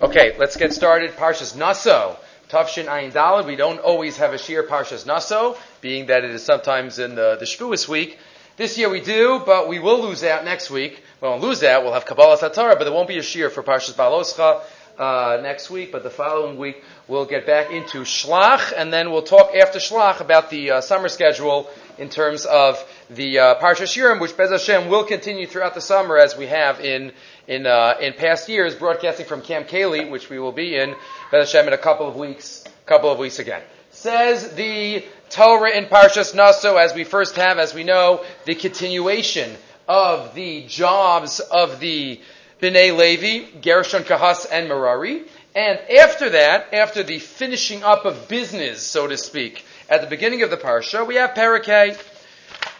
Okay, let's get started. Parshas Naso. Tafshin Ayin Dalad. We don't always have a Shir Parshas Naso, being that it is sometimes in the, the Shavuos week. This year we do, but we will lose out next week. We won't lose out. We'll have Kabbalah Satara, but there won't be a Shir for Parshas Beha'aloscha uh, next week. But the following week we'll get back into Shlach, and then we'll talk after Shlach about the uh, summer schedule in terms of the uh, Parshas Shirim, which Bez Hashem will continue throughout the summer as we have in in uh, in past years, broadcasting from Camp Kaylee, which we will be in Bez Hashem in a couple of weeks, couple of weeks again. Says the Torah in Parshas Naso, as we first have, as we know, the continuation of the jobs of the Bnei Levi, Gershon, Kahas, and Merari. And after that, after the finishing up of business, so to speak, at the beginning of the parsha, we have Parakeh.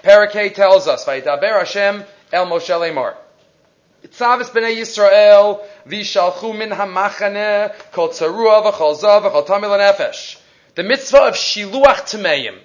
Parakeh tells us, Vayidaber Hashem el Moshe Lemar. Tzavis b'nei Yisrael v'shalchu min hamachane kol tzarua v'chol zav v'chol tamil nefesh. The mitzvah of shiluach tameim.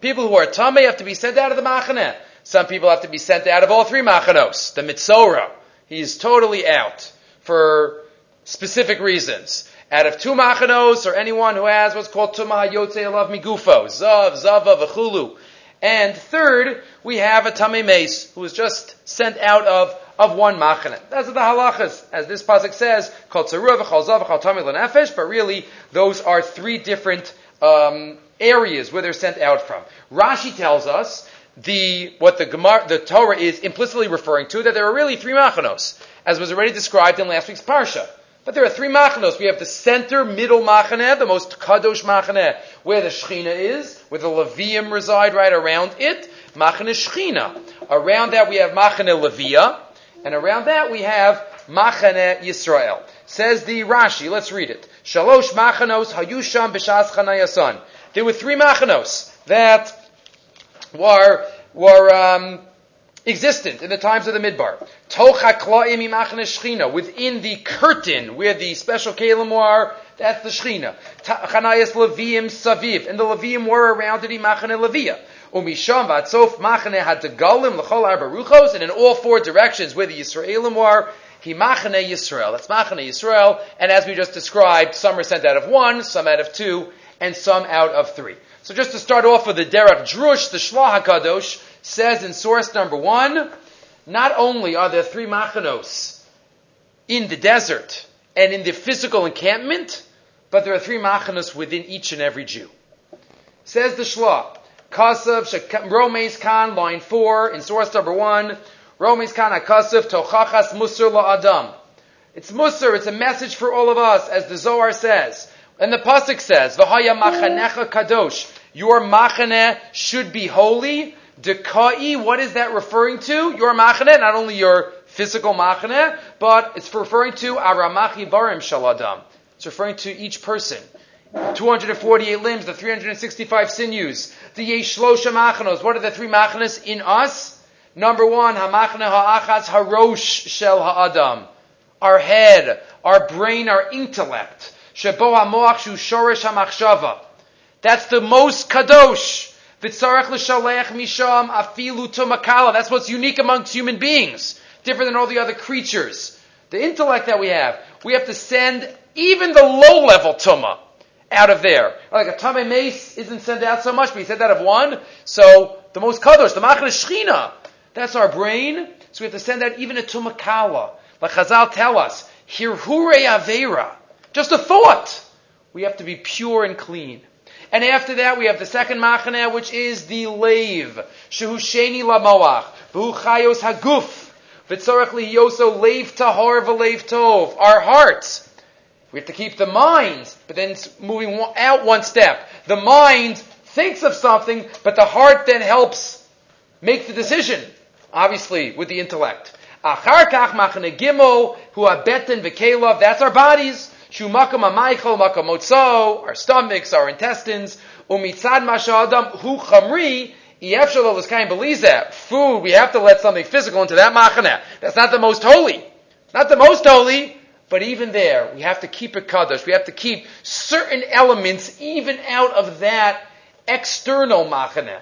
People who are tamei have to be sent out of the machaneh. Some people have to be sent out of all three machanos. The mitzora, he's totally out for specific reasons. Out of two machanos, or anyone who has what's called tumah yotze alav migufo, zav, zava, v'chulu. And third, we have a tamei mace who was just sent out of of one machane. That's the halachas, as this pasuk says, called tzaruah v'chal zav v'chal tamei but really those are three different um, areas where they're sent out from. Rashi tells us the what the Gemara, the Torah is implicitly referring to that there are really three machanos, as was already described in last week's parsha. But there are three machanos. We have the center, middle machane, the most kadosh machane, where the Shechina is, where the Levium reside right around it. Machane Shechina. Around that we have machane Levia, and around that we have machane Yisrael. Says the Rashi, let's read it. Shalosh machanos hayusham b'shas chanayasan. There were three machanos that were were um, existent in the times of the Midbar. Within the curtain where the special kalim are, that's the Shechina. Chanayas Leviim Saviv. And the Leviim were around the Machane Levia. Umisham Vatsof Machane had to Galim L'chol Arba Ruchos, and in all four directions where the Yisraelim were, he Machane Yisrael. That's Machane Yisrael, and as we just described, some are sent out of one, some out of two, and some out of three. So just to start off with the Derech Drush, the Shlah HaKadosh, says in source number one, not only are there three machanos in the desert and in the physical encampment, but there are three machanos within each and every Jew. Says the Shlah, Kasav, Romeis Khan, line four, in source number one, Romeis Khan HaKasav, Tochachas Musar La'adam. It's Musar, it's a message for all of us, as the Zohar says. And the Pasuk says, V'haya machanecha kadosh. Your machane should be holy. Dekai, what is that referring to? Your machane, not only your physical machane, but it's referring to aramachi barim shaladam. It's referring to each person. 248 limbs, the 365 sinews, the yeshlosha machanos. What are the three machanas in us? Number one, hamachne ha'achas harosh shel ha'adam. Our head, our brain, our intellect. Shebo ha'moach shu shorish ha'machshava. That's the most kadosh. V'tzarech l'shalech misham afilu tumakala. That's what's unique amongst human beings. Different than all the other creatures. The intellect that we have. We have to send even the low level tuma out of there. Like a tame mace isn't sent out so much, but he said that of one. So the most kadosh, the machne shchina. That's our brain. So we have to send out even a tumakala. Like Chazal tell us, hirhure avera. Just a thought. We have to be pure and clean. And after that, we have the second machane, which is the lave. Shehu sheni lamoach. V'hu chayos haguf. V'tzorach liyoso lave tahor v'lave tov. Our hearts. We have to keep the mind, but then moving out one step. The mind thinks of something, but the heart then helps make the decision. Obviously, with the intellect. Achar kach machane gimel, hu v'kelov. That's our bodies. Shumakam amaychol our stomachs, our intestines, umitzad mashadam hu chamri, Yefshalo was kind believes that. Food, we have to let something physical into that machana. That's not the most holy. Not the most holy, but even there, we have to keep it kadosh. We have to keep certain elements even out of that external machana.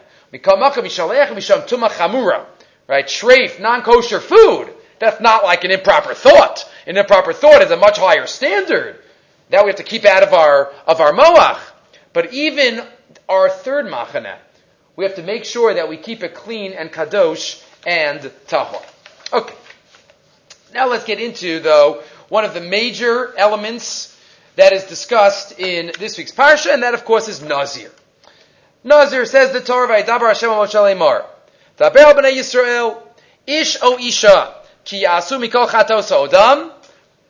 Right? Shreif, non-kosher food. That's not like an improper thought. An improper thought is a much higher standard. That we have to keep out of our, of our moach. But even our third machane, we have to make sure that we keep it clean and kadosh and tahor. Okay. Now let's get into, though, one of the major elements that is discussed in this week's parsha, and that, of course, is Nazir. Nazir says the Torah, Vaydabar Hashem Moshe Lemar. B'nei Yisrael, ish o isha, ki yasu mikol chatos odam.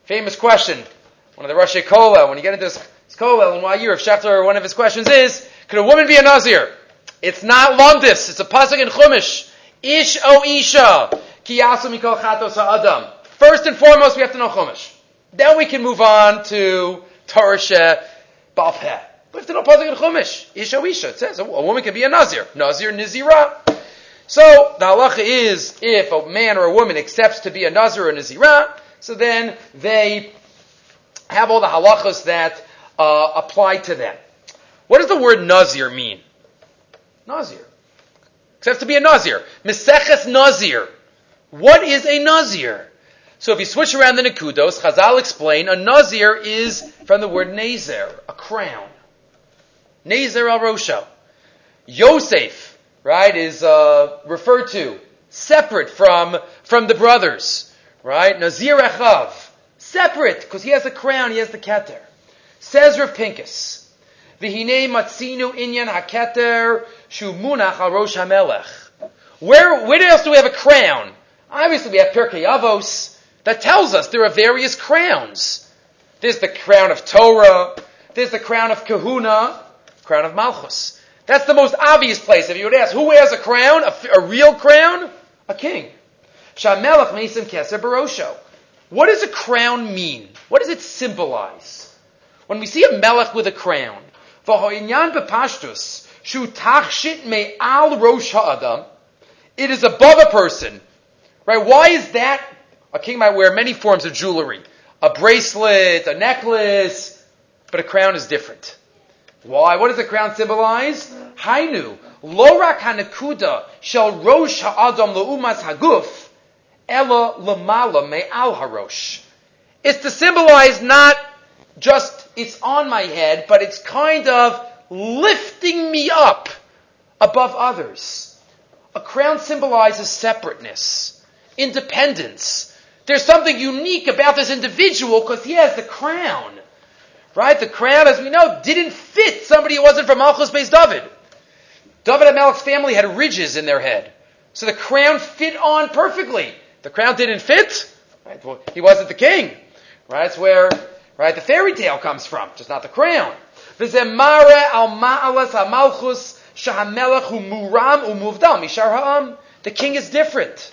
Famous question. One of the Rashi Kola, when you get into this Kola in Wayir, if Schechter, one of his questions is, could a woman be a Nazir? It's not Lumdis, it's a pasuk in Chumash. Ish o isha, ki yasu mikol chatos adam. First and foremost, we have to know Chumash. Then we can move on to Torah Balpeh. We have to know Pasuk in Chumash. Isha Isha. It says a, a woman can be a Nazir. Nazir, Nizira. So, the halacha is, if a man or a woman accepts to be a Nazir or Nizira, so then they have all the halachas that uh, apply to them. What does the word Nazir mean? Nazir. Accepts to be a Nazir. Meseches Nazir. What is a Nazir? So if you switch around the Nekudos, Chazal explain, a Nazir is from the word Nazir, a crown. Nazir al Rosho. Yosef, right, is uh, referred to separate from from the brothers, right? Nazir Echav, separate because he has a crown, he has the keter. Says Rav Pinkus, V'hinei matzinu inyan haketer shumunach al rosh hamelech. Where where else do we have a crown? Obviously, we have Pirkei Avos that tells us there are various crowns. There's the crown of Torah. There's the crown of Kahuna, crown of Malchus. That's the most obvious place. If you would ask, who wears a crown? A, a real crown? A king. Shamelach Mesim Keser Barosho. What does a crown mean? What does it symbolize? When we see a melech with a crown, V'hoinyan shu tachshit me'al rosh ha'adam, it is above a person. Right? Why is that? A king might wear many forms of jewelry a bracelet, a necklace, but a crown is different. Why? What does a crown symbolize? Hainu, lorak hanakuda rosh ha'adam leumas haguf, ella lamala me'al harosh. It's to symbolize not just it's on my head, but it's kind of lifting me up above others. A crown symbolizes separateness, independence, there's something unique about this individual because he has the crown. Right? The crown, as we know, didn't fit somebody who wasn't from Malchus based David. David and Melech's family had ridges in their head. So the crown fit on perfectly. The crown didn't fit. Right? Well, he wasn't the king. Right? That's where right, the fairy tale comes from, just not the crown. The king is different.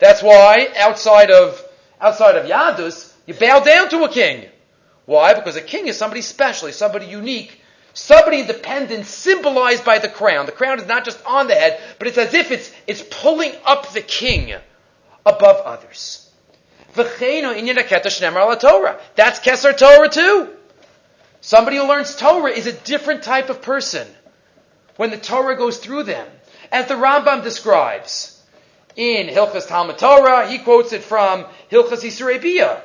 That's why outside of outside of Yadus, you bow down to a king. Why? Because a king is somebody special, somebody unique, somebody independent, symbolized by the crown. The crown is not just on the head, but it's as if it's it's pulling up the king above others. That's Kesser Torah too. Somebody who learns Torah is a different type of person when the Torah goes through them. As the Rambam describes in Hilchas Talmud Torah, he quotes it from Hilchas Yisrael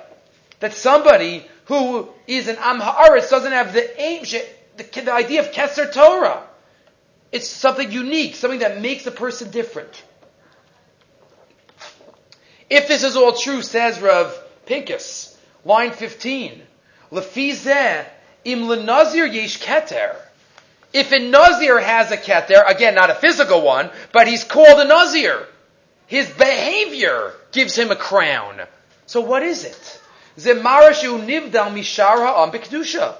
that somebody who is an Am Haaretz doesn't have the aim, the, the idea of Kesser Torah. It's something unique, something that makes a person different. If this is all true, says Rav Pinkus, line 15, Lefizeh im lenazir yesh keter. If a Nazir has a keter, again, not a physical one, but he's called a Nazir, his behavior gives him a crown. So what is it? Zemarashu nivdal mishar ha'am b'kedusha.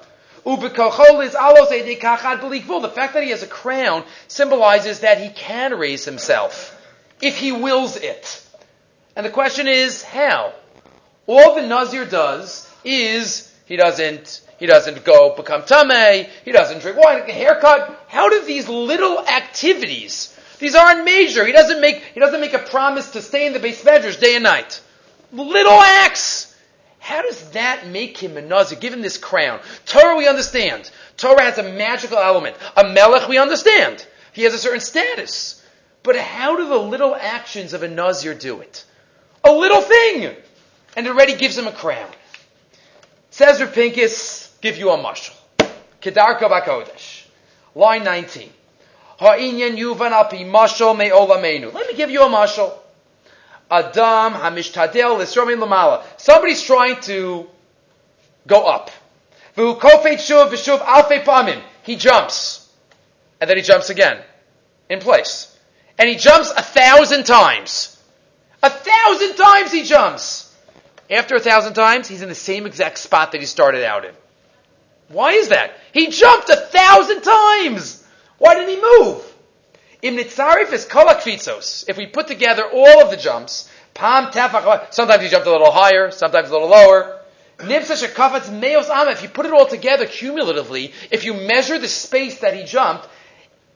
is alos The fact that he has a crown symbolizes that he can raise himself if he wills it. And the question is, how? All the Nazir does is he doesn't he doesn't go become tame. He doesn't drink wine. A haircut. How do these little activities? These aren't major. He doesn't make he doesn't make a promise to stay in the base measures day and night. Little acts. How does that make him a nazir? Give him this crown. Torah we understand. Torah has a magical element. A melech we understand. He has a certain status. But how do the little actions of a Nazir do it? A little thing! And it already gives him a crown. Says Pincus, give you a mashal. Kedarka Bakodesh. Line 19. Ha'inyan yuvan api me olamenu. Let me give you a mashal. Adam hamishtadel lisromin lamala. Somebody's trying to go up. He jumps. And then he jumps again. In place. And he jumps a thousand times. A thousand times he jumps. After a thousand times, he's in the same exact spot that he started out in. Why is that? He jumped a thousand times. Why didn't he move? In Nitzarif is kolakvitzos. If we put together all of the jumps, tefach, sometimes he jumped a little higher, sometimes a little lower. If you put it all together cumulatively, if you measure the space that he jumped,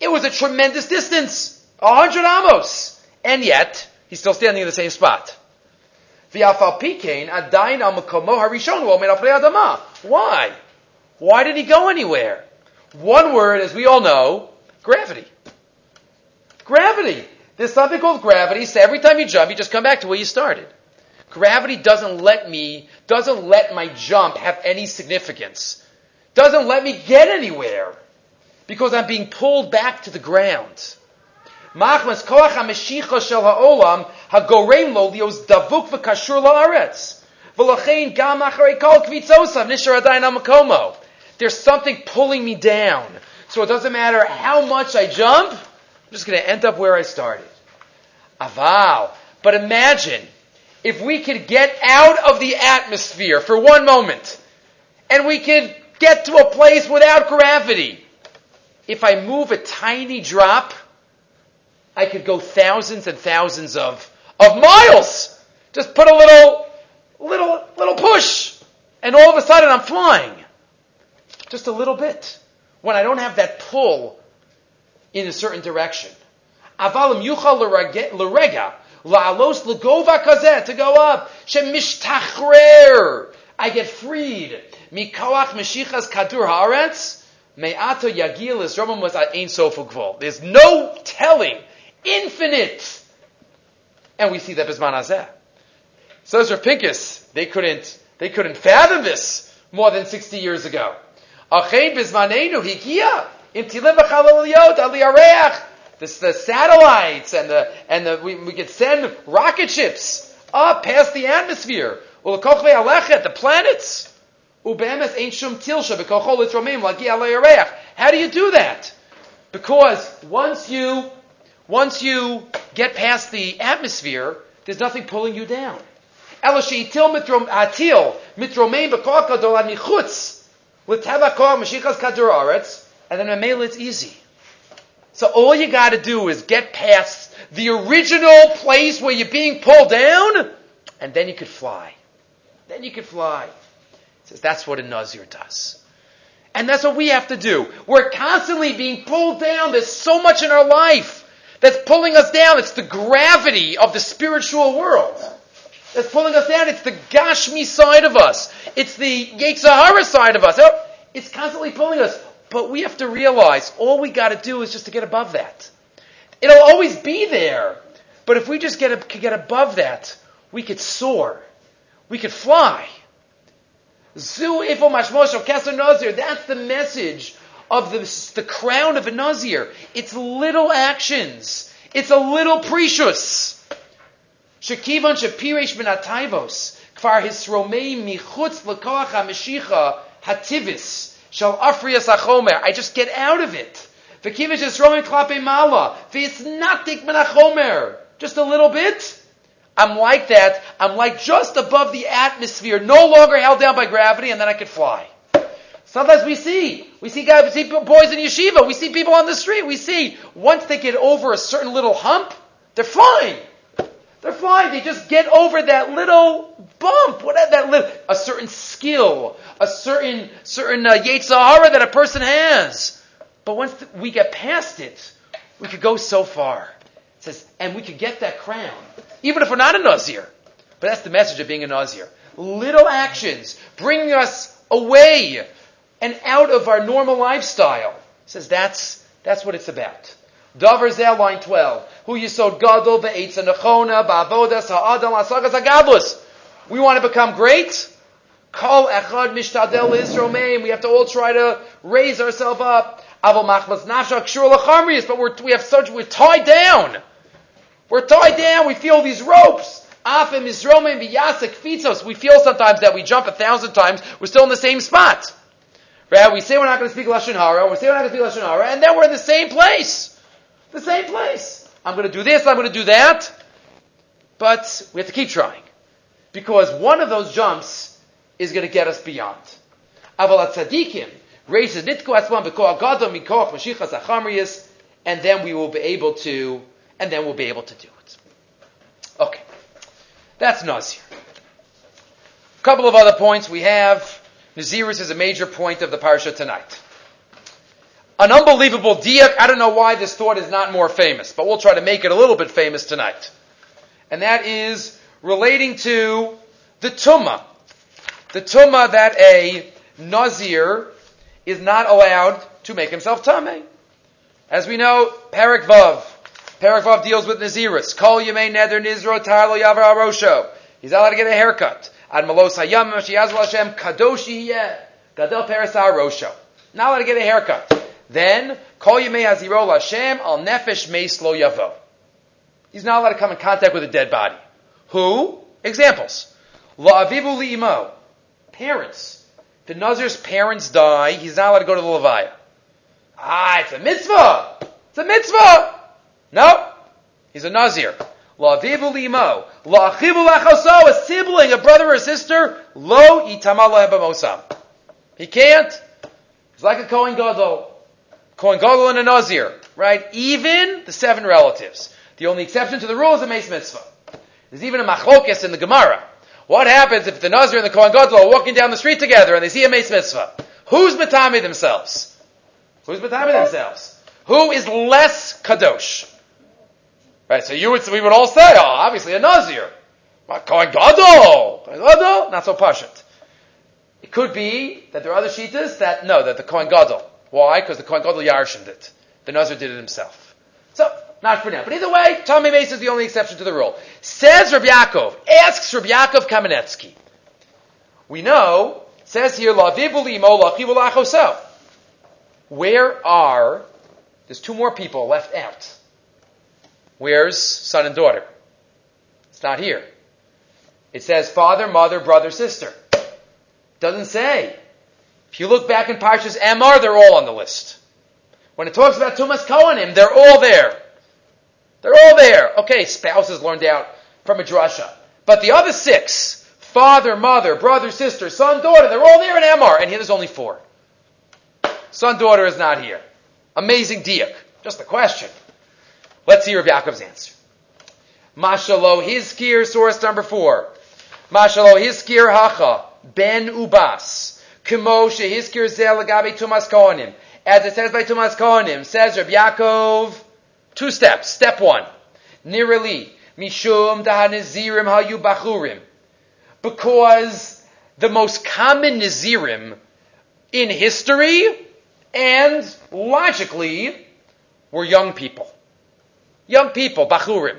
it was a tremendous distance. A hundred amos. And yet, he's still standing in the same spot. Why? Why did he go anywhere? One word, as we all know, gravity. Gravity. There's something called gravity, so every time you jump, you just come back to where you started. Gravity doesn't let me, doesn't let my jump have any significance. Doesn't let me get anywhere. Because I'm being pulled back to the ground. There's something pulling me down. So it doesn't matter how much I jump, I'm just going to end up where I started. Aval. But imagine if we could get out of the atmosphere for one moment and we could get to a place without gravity. If I move a tiny drop, I could go thousands and thousands of, of miles. Just put a little, little, little push. And all of a sudden I'm flying. Just a little bit. When I don't have that pull in a certain direction. Avalim l'rega, la'alos l'gova kazeh, to go up. Shemishtachrer. I get freed. Meshichas kadur haaretz. Me'ato yagil was ein There's no telling infinite. And we see that Bisman Hazeh. Says Rav Pincus, they couldn't, they couldn't fathom this more than 60 years ago. This, the satellites and the, and the, we, we could send rocket ships up past the atmosphere. The planets. How do you do that? Because once you once you get past the atmosphere, there's nothing pulling you down. And then Mamela, it's easy. So all you got to do is get past the original place where you're being pulled down, and then you could fly. Then you could fly. Says that's what a Nazir does. And that's what we have to do. We're constantly being pulled down. There's so much in our life that's pulling us down. It's the gravity of the spiritual world that's pulling us down. It's the Gashmi side of us. It's the Yetzirah side of us. Oh, It's constantly pulling us. But we have to realize all we got to do is just to get above that. It'll always be there. But if we just get, could get above that, we could soar. We could fly. Zu ifo keser nazir. That's the message of the, the crown of a Nazir. It's little actions. It's a little precious. Shekivan shepiresh ben ataivos. Kvar hisromei michutz lekoach ha-meshicha hativis. Shal afrias achomer. I just get out of it. V'kivish hisromei klape mala. V'yisnatik ben achomer. Just a little bit. I'm like that. I'm like just above the atmosphere, no longer held down by gravity, and then I could fly. Sometimes we see, we see guys, we see boys in yeshiva, we see people on the street, we see, once they get over a certain little hump, they're fine. They're fine. They just get over that little bump, whatever that little, a certain skill, a certain, certain uh, Yetzirah that a person has. But once we get past it, we could go so far. It says, and we could get that crown, even if we're not a Nazir. But that's the message of being a Nazir. Little actions bringing us away and out of our normal lifestyle. He says that's, that's what it's about. Dover Zel, line 12. Who you Yisod Gadol, Ve'etza Nechona, Ba'avodas, Ha'adam, Asagas, Hagadlus. We want to become great? Kol Echad Mishtadel Israel We have to all try to raise ourselves up. Aval Machmas Nafshak Shur but we're, we have such, we're tied down. We're tied down. We feel these ropes. Afim Israel Biyasek Fitzos. We feel sometimes that we jump a thousand times. We're still in the same spot. Right? We say we're not going to speak Lashon Hara. We say we're not going to speak Lashon Hara, and then we're in the same place. The same place. I'm going to do this. I'm going to do that. But we have to keep trying because one of those jumps is going to get us beyond. Raises and then we will be able to, and then we'll be able to do it. Okay, that's Nazir. A couple of other points we have. Naziris is a major point of the parsha tonight. An unbelievable diak. I don't know why this thought is not more famous, but we'll try to make it a little bit famous tonight. And that is relating to the tumah. The tumah that a nazir is not allowed to make himself tameh. As we know, Parak Vav. Vav deals with Naziris. Kol Yemei Neder Nizro Tarlo Yavar Arosho. He's not allowed to get a haircut. Ad Malos Hayam Mashiyazal Hashem Kadoshi Gadel Peres Arosho. Not allowed to get a haircut. Then, Kol Yemei Haziro Hashem Al Nefesh Meis Lo Yavo. He's not allowed to come in contact with a dead body. Who? Examples. La'avivu li'imo. Parents. The Nazir's parents die, he's not allowed to go to the Levaya. Ah, it's a mitzvah! It's a mitzvah! No. He's a Nazir. La'avivu li'imo. La'achivu la'choso, a sibling, a brother or sister, lo hebamosam. He can't. He's like a Kohen Gadol. Kohen Gadol and a Nazir, right? Even the seven relatives. The only exception to the rule is a Mace Mitzvah. There's even a machlokes in the Gemara. What happens if the Nazir and the Kohen Gadol are walking down the street together and they see a Mace Mitzvah? Who's Matami themselves? Who's Matami themselves? Who is less Kadosh? Right, so you would, we would all say, oh, obviously a Nazir. Kohen Gadol! Kohen Gadol? Not so pashut. It could be that there are other shitas that, no, that the Kohen Gadol. Why? Because the Kohen Gadol yarshened it. The Nazir did it himself. So, not for now. But either way, Tommy Mace is the only exception to the rule. Says Rabbi Yaakov, asks Rabbi Yaakov Kamenetsky. We know, says here, Where are, there's two more people left out. Where's son and daughter? It's not here. It says father, mother, brother, sister. Doesn't say. If you look back in Parshas Emor, they're all on the list. When it talks about Tumas Kohanim, they're all there. They're all there. Okay, spouses learned out from a drasha. But the other six, father, mother, brother, sister, son, daughter, they're all there in Emor, and here there's only four. Son, daughter is not here. Amazing diak. Just a question. Let's hear Yaakov's answer. Mashalo Hizkir, source number four. Mashalo Hizkir Hacha, Ben Ubas. Kimo Shehizkir Zel Tumas Kohanim. As it says by Tumas Kohanim, says Rabbi Yaakov, Two steps. Step one. Nirali. Mishum dahanizirim hayu bachurim. Because the most common Nazirim in history and logically were young people. Young people, Bachurim.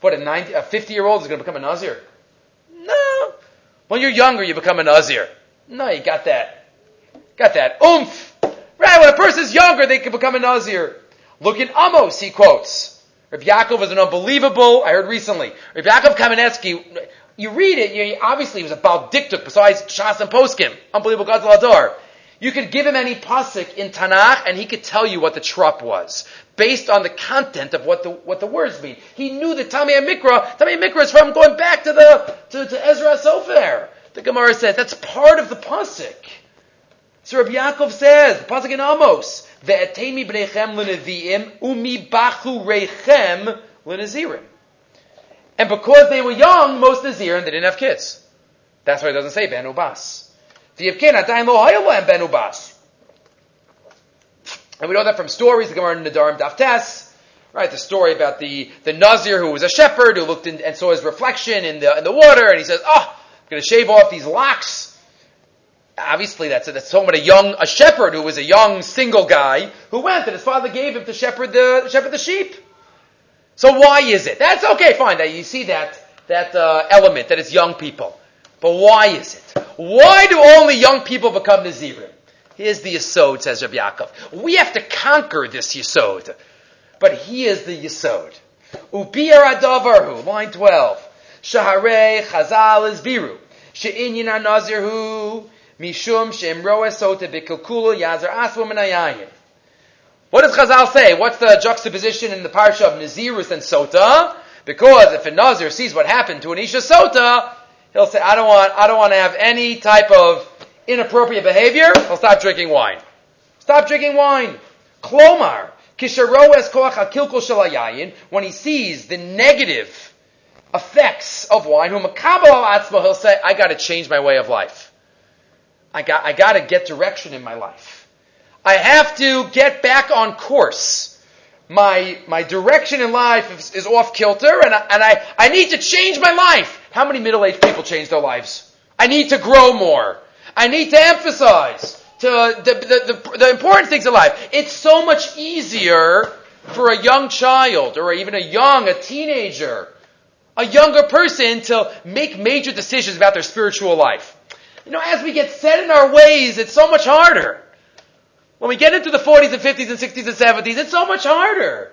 What, a, 90, a 50 year old is going to become a Nazir? No. When you're younger, you become a Nazir. No, you got that. Got that oomph. Right, when a person's younger, they can become a Nazir. Look at Amos, he quotes. Rabbi Yaakov was an unbelievable, I heard recently, Rabbi Yaakov Kamenetsky, you read it, you, obviously he was a Baal Diktuk besides Shas and Poskim. Unbelievable God's Lador. You could give him any pasuk in Tanakh and he could tell you what the trup was, based on the content of what the, what the words mean. He knew that Tamei Mikra, Tamei Mikra is from going back to the, to, to Ezra Sofer. The Gemara says that's part of the pasuk. So Rabbi Yaakov says, the pasuk in Amos, Ve'etemi b'nechem l'nevi'im umi bachu rechem l'nezirim. And because they were young, most Nazirim, they didn't have kids. That's why it doesn't say Ben Ubas. Ben Ubas. And we know that from stories, the Gemara in Nadarim Daftes, right? The story about the, the Nazir who was a shepherd who looked in, and saw his reflection in the, in the water, and he says, oh, I'm going to shave off these locks. obviously that's, that's talking about a young, a shepherd who was a young single guy who went and his father gave him to shepherd the, shepherd the sheep. So why is it? That's okay, fine. You see that, that uh, element that it's young people. But why is it? Why do only young people become Nazirim? Here's the Yisod, says Rabbi Yaakov. We have to conquer this Yisod. But he is the Yisod. Ubir Adavarhu, line 12. Shaharei Chazal is Biru. She'inyin Nazirhu. Mishum Shem Roa Sota Bikilkulu Yazar Aswa. What does Chazal say? What's the juxtaposition in the parsha of Nazirus and Sota? Because if a Nazir sees what happened to an Isha Sota, he'll say, I don't want, I don't want to have any type of inappropriate behavior. He'll stop drinking wine. Stop drinking wine. Klomar. When he sees the negative effects of wine, Whom atzma, he'll say, I gotta change my way of life. I got, I gotta get direction in my life. I have to get back on course. My, my direction in life is, is off kilter and, I, and I, I need to change my life. How many middle-aged people change their lives? I need to grow more. I need to emphasize to the, the, the, the important things in life. It's so much easier for a young child or even a young, a teenager, a younger person to make major decisions about their spiritual life. You know, as we get set in our ways, it's so much harder. When we get into the 40s and 50s and 60s and 70s, it's so much harder.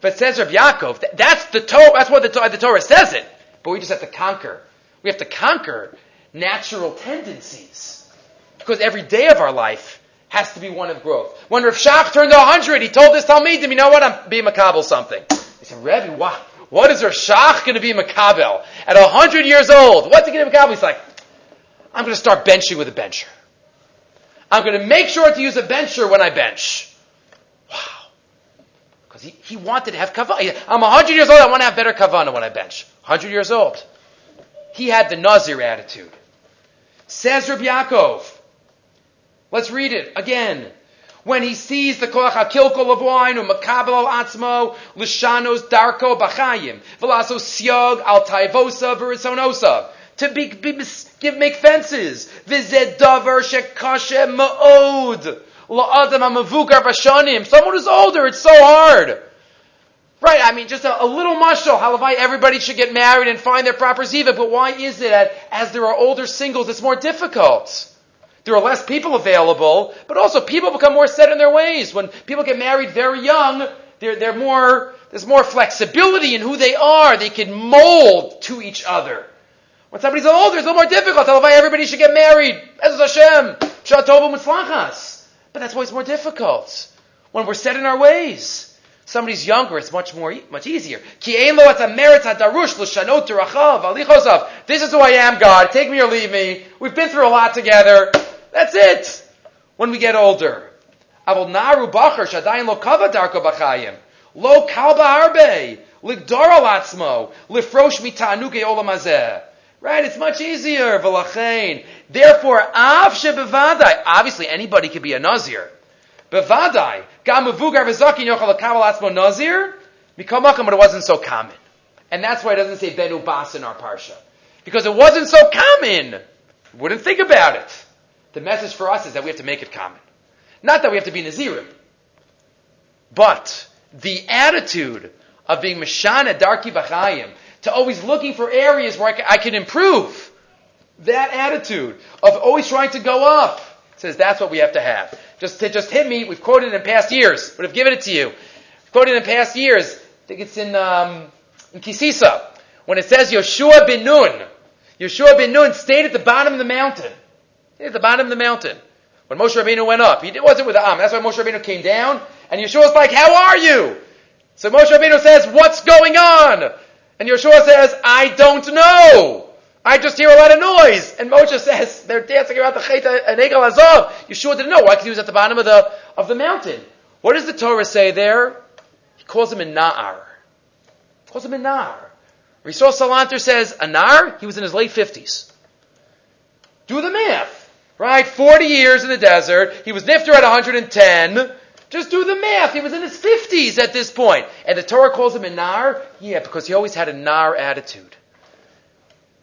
But says Rav Yaakov, that's the Torah, that's what the, the Torah says it. But we just have to conquer. We have to conquer natural tendencies. Because every day of our life has to be one of growth. When Rav Shach turned to 100, he told this Talmidim, you know what, I'm being makabel something. He said, Rebbe, what? What is Rav Shach going to be makabel? At 100 years old, what's he going to be makabel? He's like, I'm going to start benching with a bencher. I'm going to make sure to use a bencher when I bench. Wow. Because he, he wanted to have kavana. I'm 100 years old, I want to have better kavana when I bench. 100 years old. He had the Nazir attitude. Says Rabbi Yaakov. Let's read it again. When he sees the koach hakilkol of wine, umakabel atzmo, lishanos darko bachayim, velaso siog al taivosa v'risonosa to be, be, give, make fences. Vized davar shekashe ma'od. La'adam ha'mavukar bashanim. Someone who's older, it's so hard. Right, I mean, just a, a little mushal. Halavai, everybody should get married and find their proper ziva, but why is it that as there are older singles, it's more difficult? There are less people available, but also people become more set in their ways. When people get married very young, they're, they're more, there's more flexibility in who they are. They can mold to each other. When somebody's older, it's a little more difficult. Tell why everybody should get married. As Hashem. But that's why it's more difficult. When we're set in our ways. Somebody's younger, it's much more, much easier. This is who I am, God. Take me or leave me. We've been through a lot together. That's it. When we get older. Lo. Ligdor al atzmo. Lifrosh olam. Right? It's much easier. Therefore. Obviously, anybody could be a nazir. Nazir. But it wasn't so common. And that's why it doesn't say benu bas in our parsha. Because it wasn't so common. Wouldn't think about it. The message for us is that we have to make it common. Not that we have to be nazirim. But the attitude of being Mishana Darki Bachayim, to always looking for areas where I can, I can improve. That attitude of always trying to go up says that's what we have to have. Just just hit me. We've quoted in past years. Would have given it to you. Quoted in past years. I think it's in um, in Kisisa when it says Yeshua bin Nun. Yeshua bin Nun stayed at the bottom of the mountain. At the bottom of the mountain. When Moshe Rabbeinu went up, he wasn't with the Am. That's why Moshe Rabbeinu came down. And Yeshua's like, "How are you?" So Moshe Rabbeinu says, "What's going on?" And Yeshua says, I don't know. I just hear a lot of noise. And Moshe says, they're dancing around the Cheta and Egel Azov. Yeshua didn't know. Why? Because he was at the bottom of the, of the mountain. What does the Torah say there? He calls him a Na'ar. He calls him a Na'ar. Yisrael Salanter says, a Na'ar, he was in his late 50s. Do the math. Right? 40 years in the desert. He was Nifter at 110. Just do the math. He was in his 50s at this point. And the Torah calls him a Nar? Yeah, because he always had a Nar attitude.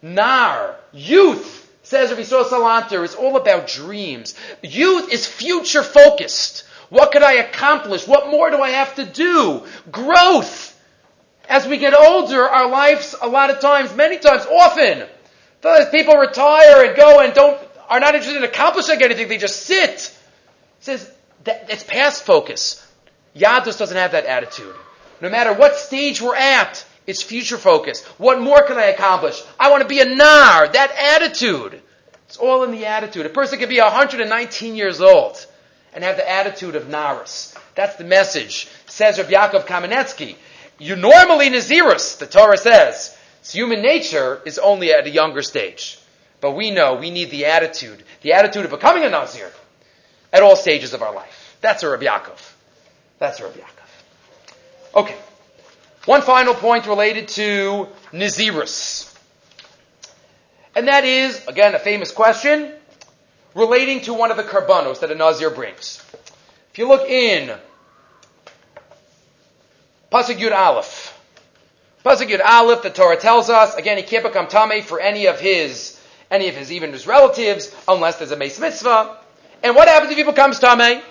Nar, youth. Says Rabbi Salanter, is all about dreams. Youth is future focused. What could I accomplish? What more do I have to do? Growth. As we get older, our lives, a lot of times, many times, often, people retire and go and don't, are not interested in accomplishing anything. They just sit. It says that it's past focus. Yadus doesn't have that attitude. No matter what stage we're at, it's future focus. What more can I accomplish? I want to be a nar. That attitude. It's all in the attitude. A person can be 119 years old and have the attitude of naris. That's the message. Says Rabbi Yaakov Kamenetsky. You normally Nazirus, the Torah says. It's human nature is only at a younger stage. But we know we need the attitude, the attitude of becoming a Nazir at all stages of our life. That's a Rabbi Yaakov. That's a Rabbi Yaakov. Okay. One final point related to Nazirus. And that is, again, a famous question relating to one of the karbanos that a Nazir brings. If you look in Pasuk Yud Aleph, Pasuk Yud Aleph, the Torah tells us, again, he can't become Tameh for any of his, any of his, even his relatives, unless there's a Mace Mitzvah. And what happens if he becomes Tameh?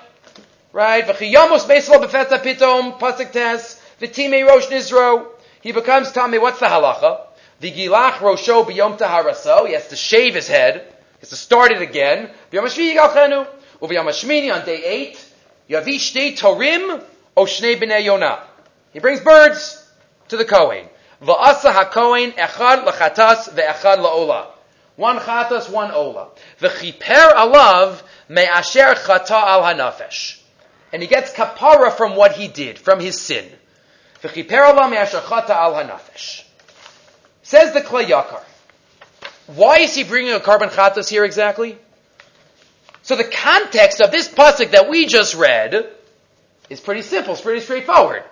Right? V'chiyamos Beislo befetza pitom, Pasuk Tes, v'timei Rosh Nizro. He becomes Tameh. What's the halacha? The Gilach Rosho biyom taharaso. He has to shave his head. He has to start it again. B'yom hashvi yigalchenu. Uv'yom hashmini on day eight. Yavi shtei torim o shnei b'nei yonah. He brings birds to the Kohen. Va'asa ha-Kohen echad lechatas ve'echad la'olah. One chatas, one ola. V'chiper alav me'asher chata al hanafesh. And he gets kapara from what he did, from his sin. V'chiper alav me'asher chata al hanafesh. Says the Klei Yakar. Why is he bringing a carbon chatas here exactly? So the context of this pasuk that we just read is pretty simple. It's pretty straightforward.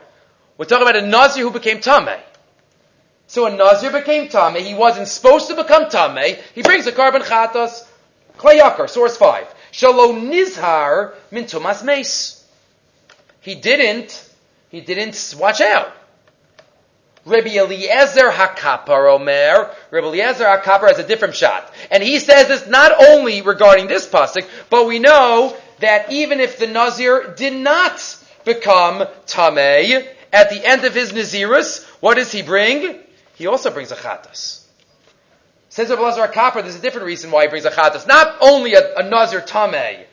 We're talking about a Nazir who became Tameh. So a Nazir became Tameh. He wasn't supposed to become Tameh. He brings a carbon chatas. Klei Yakar, source 5. Shalo nizhar min tumas mace. He didn't, he didn't watch out. Rabbi Eliezer HaKapar Omer, Rabbi Eliezer HaKapar has a different shot. And he says this not only regarding this pasuk, but we know that even if the Nazir did not become Tameh, at the end of his Nazirus, what does he bring? He also brings a Chatas. Says Rabbi Eliezer HaKapar, there's a different reason why he brings a Chatas. Not only a, a Nazir Tameh,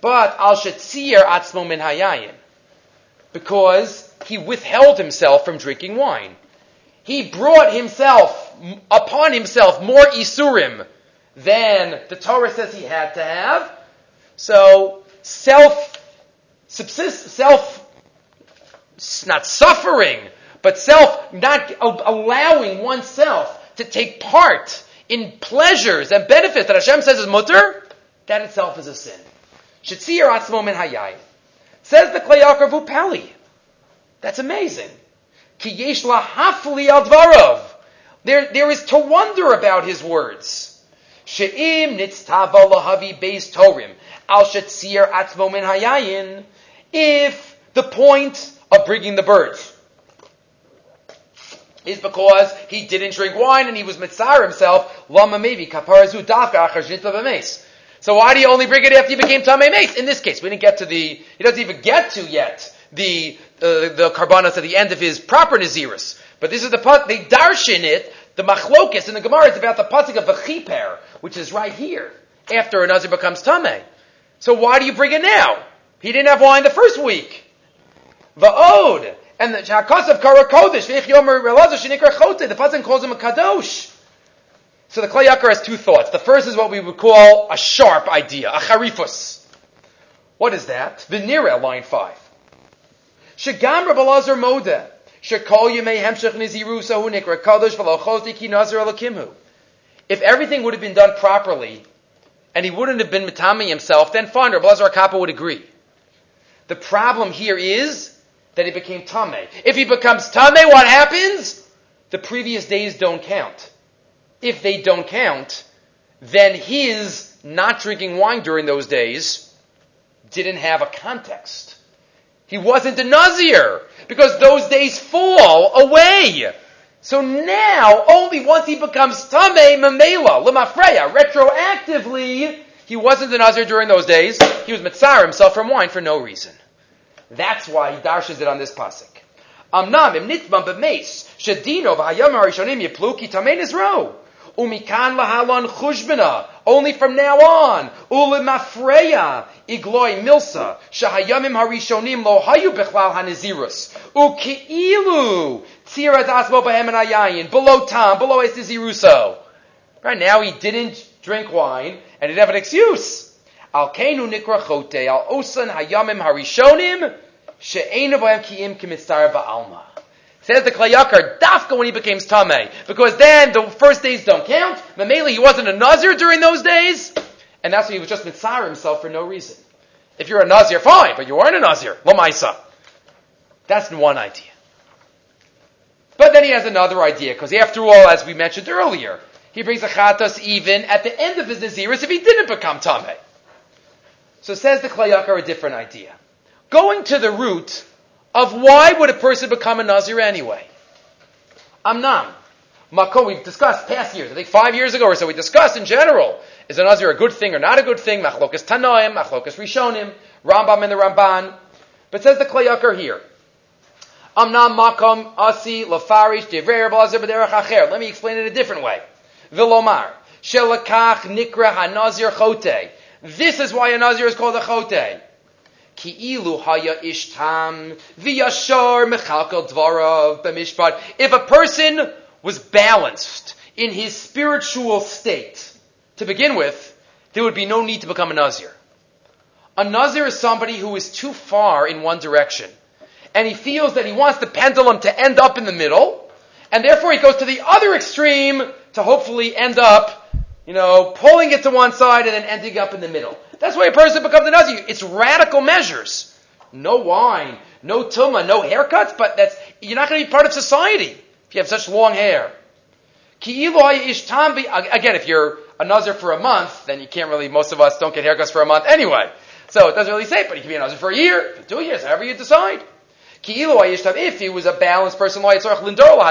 but Al Shetzir Atzmo Min Hayayin. Because he withheld himself from drinking wine. He brought himself, upon himself, more Isurim than the Torah says he had to have. So, self, subsist, self, not suffering, but self, not allowing oneself to take part in pleasures and benefits that Hashem says is mutter, that itself is a sin. Shetzir atzmo min hayai. Says the Klei Yakar Vupeli. That's amazing. Ki yesh al. There, there is to wonder about his words. She'im nitztava lahavi beis torim. Al shetzir atzmo min hayayin. If the point of bringing the birds is because he didn't drink wine and he was mitzar himself. Maybe kaparazu dafka So why do you only bring it after you became tamei mace? In this case, we didn't get to the. He doesn't even get to yet the uh, the karbanos at the end of his proper naziris. But this is the part they darshan it. The machlokis in the Gemara is about the pasuk of v'chiper, which is right here after a nazir becomes tamei. So why do you bring it now? He didn't have wine the first week. Va'od and the Hakasav Kara Kodesh Yomer Shenikra Chote. The pasuk calls him a kadosh. So the Klei has two thoughts. The first is what we would call a sharp idea, a charifus. What is that? Venira, line five. Shagam Rabbalazar Elokimhu. If everything would have been done properly, and he wouldn't have been mitami himself, then fine, Rabbalazar Kappa would agree. The problem here is that he became Tame. If he becomes Tame, what happens? The previous days don't count. If they don't count, then his not drinking wine during those days didn't have a context. He wasn't a Nazir because those days fall away. So now, only once he becomes Tameh Mamela, Lemafreya, retroactively, he wasn't a Nazir during those days. He was Mitzar himself from wine for no reason. That's why he darshes it on this pasuk. Amnam im nitvam b'meis shedino v'hayam harishonim yiplu ki tamein Israel. Umikan lahalon chushbina. Only from now on. Ulimafreya. Igloi milsa. Shahayamim harishonim lo hayu bechlal hanizirus. Uki'ilu. Tzirat asmo bahem and Below tam. Below estiziruso. Right now he didn't drink wine and didn't have an excuse. Al kenu nikra chote. Al osan hayamim harishonim. She'ena bohem ki'im kimitzar ba'alma. Says the Kli Yakar, Dafka when he became Tameh. Because then the first days don't count. Mamela, he wasn't a Nazir during those days. And that's why he was just Mitzar himself for no reason. If you're a Nazir, fine, but you weren't a Nazir. Lamaisa. That's one idea. But then he has another idea, because after all, as we mentioned earlier, he brings a chatas even at the end of his Naziris if he didn't become Tameh. So says the Kli Yakar a different idea. Going to the root of why would a person become a Nazir anyway? Amnam. Makom, we've discussed past years, I think five years ago or so, we discussed in general, is a Nazir a good thing or not a good thing? Machlokas Tanoim, Machlokas Rishonim, Rambam and the Ramban. But says the Kli Yakar here. Amnam Makom Asi Lafarish Devrer Blazer B'derech Acher. Let me explain it a different way. Vilomar. Shelakach Nikra HaNazir Chote. This is why a Nazir is called a Chote. Ki'ilu haya ishtam v'yashar mechalkel dvarav b'mishpat. If a person was balanced in his spiritual state to begin with, there would be no need to become a nazir. A nazir is somebody who is too far in one direction, and he feels that he wants the pendulum to end up in the middle, and therefore he goes to the other extreme to hopefully end up, you know, pulling it to one side and then ending up in the middle. That's why a person becomes a Nazir. It's radical measures. No wine, no tuma, no haircuts, but that's, you're not going to be part of society if you have such long hair. Again, if you're a Nazir for a month, then you can't really, most of us don't get haircuts for a month anyway. So it doesn't really say, but you can be a Nazir for a year, for two years, however you decide. If he was a balanced person, you wouldn't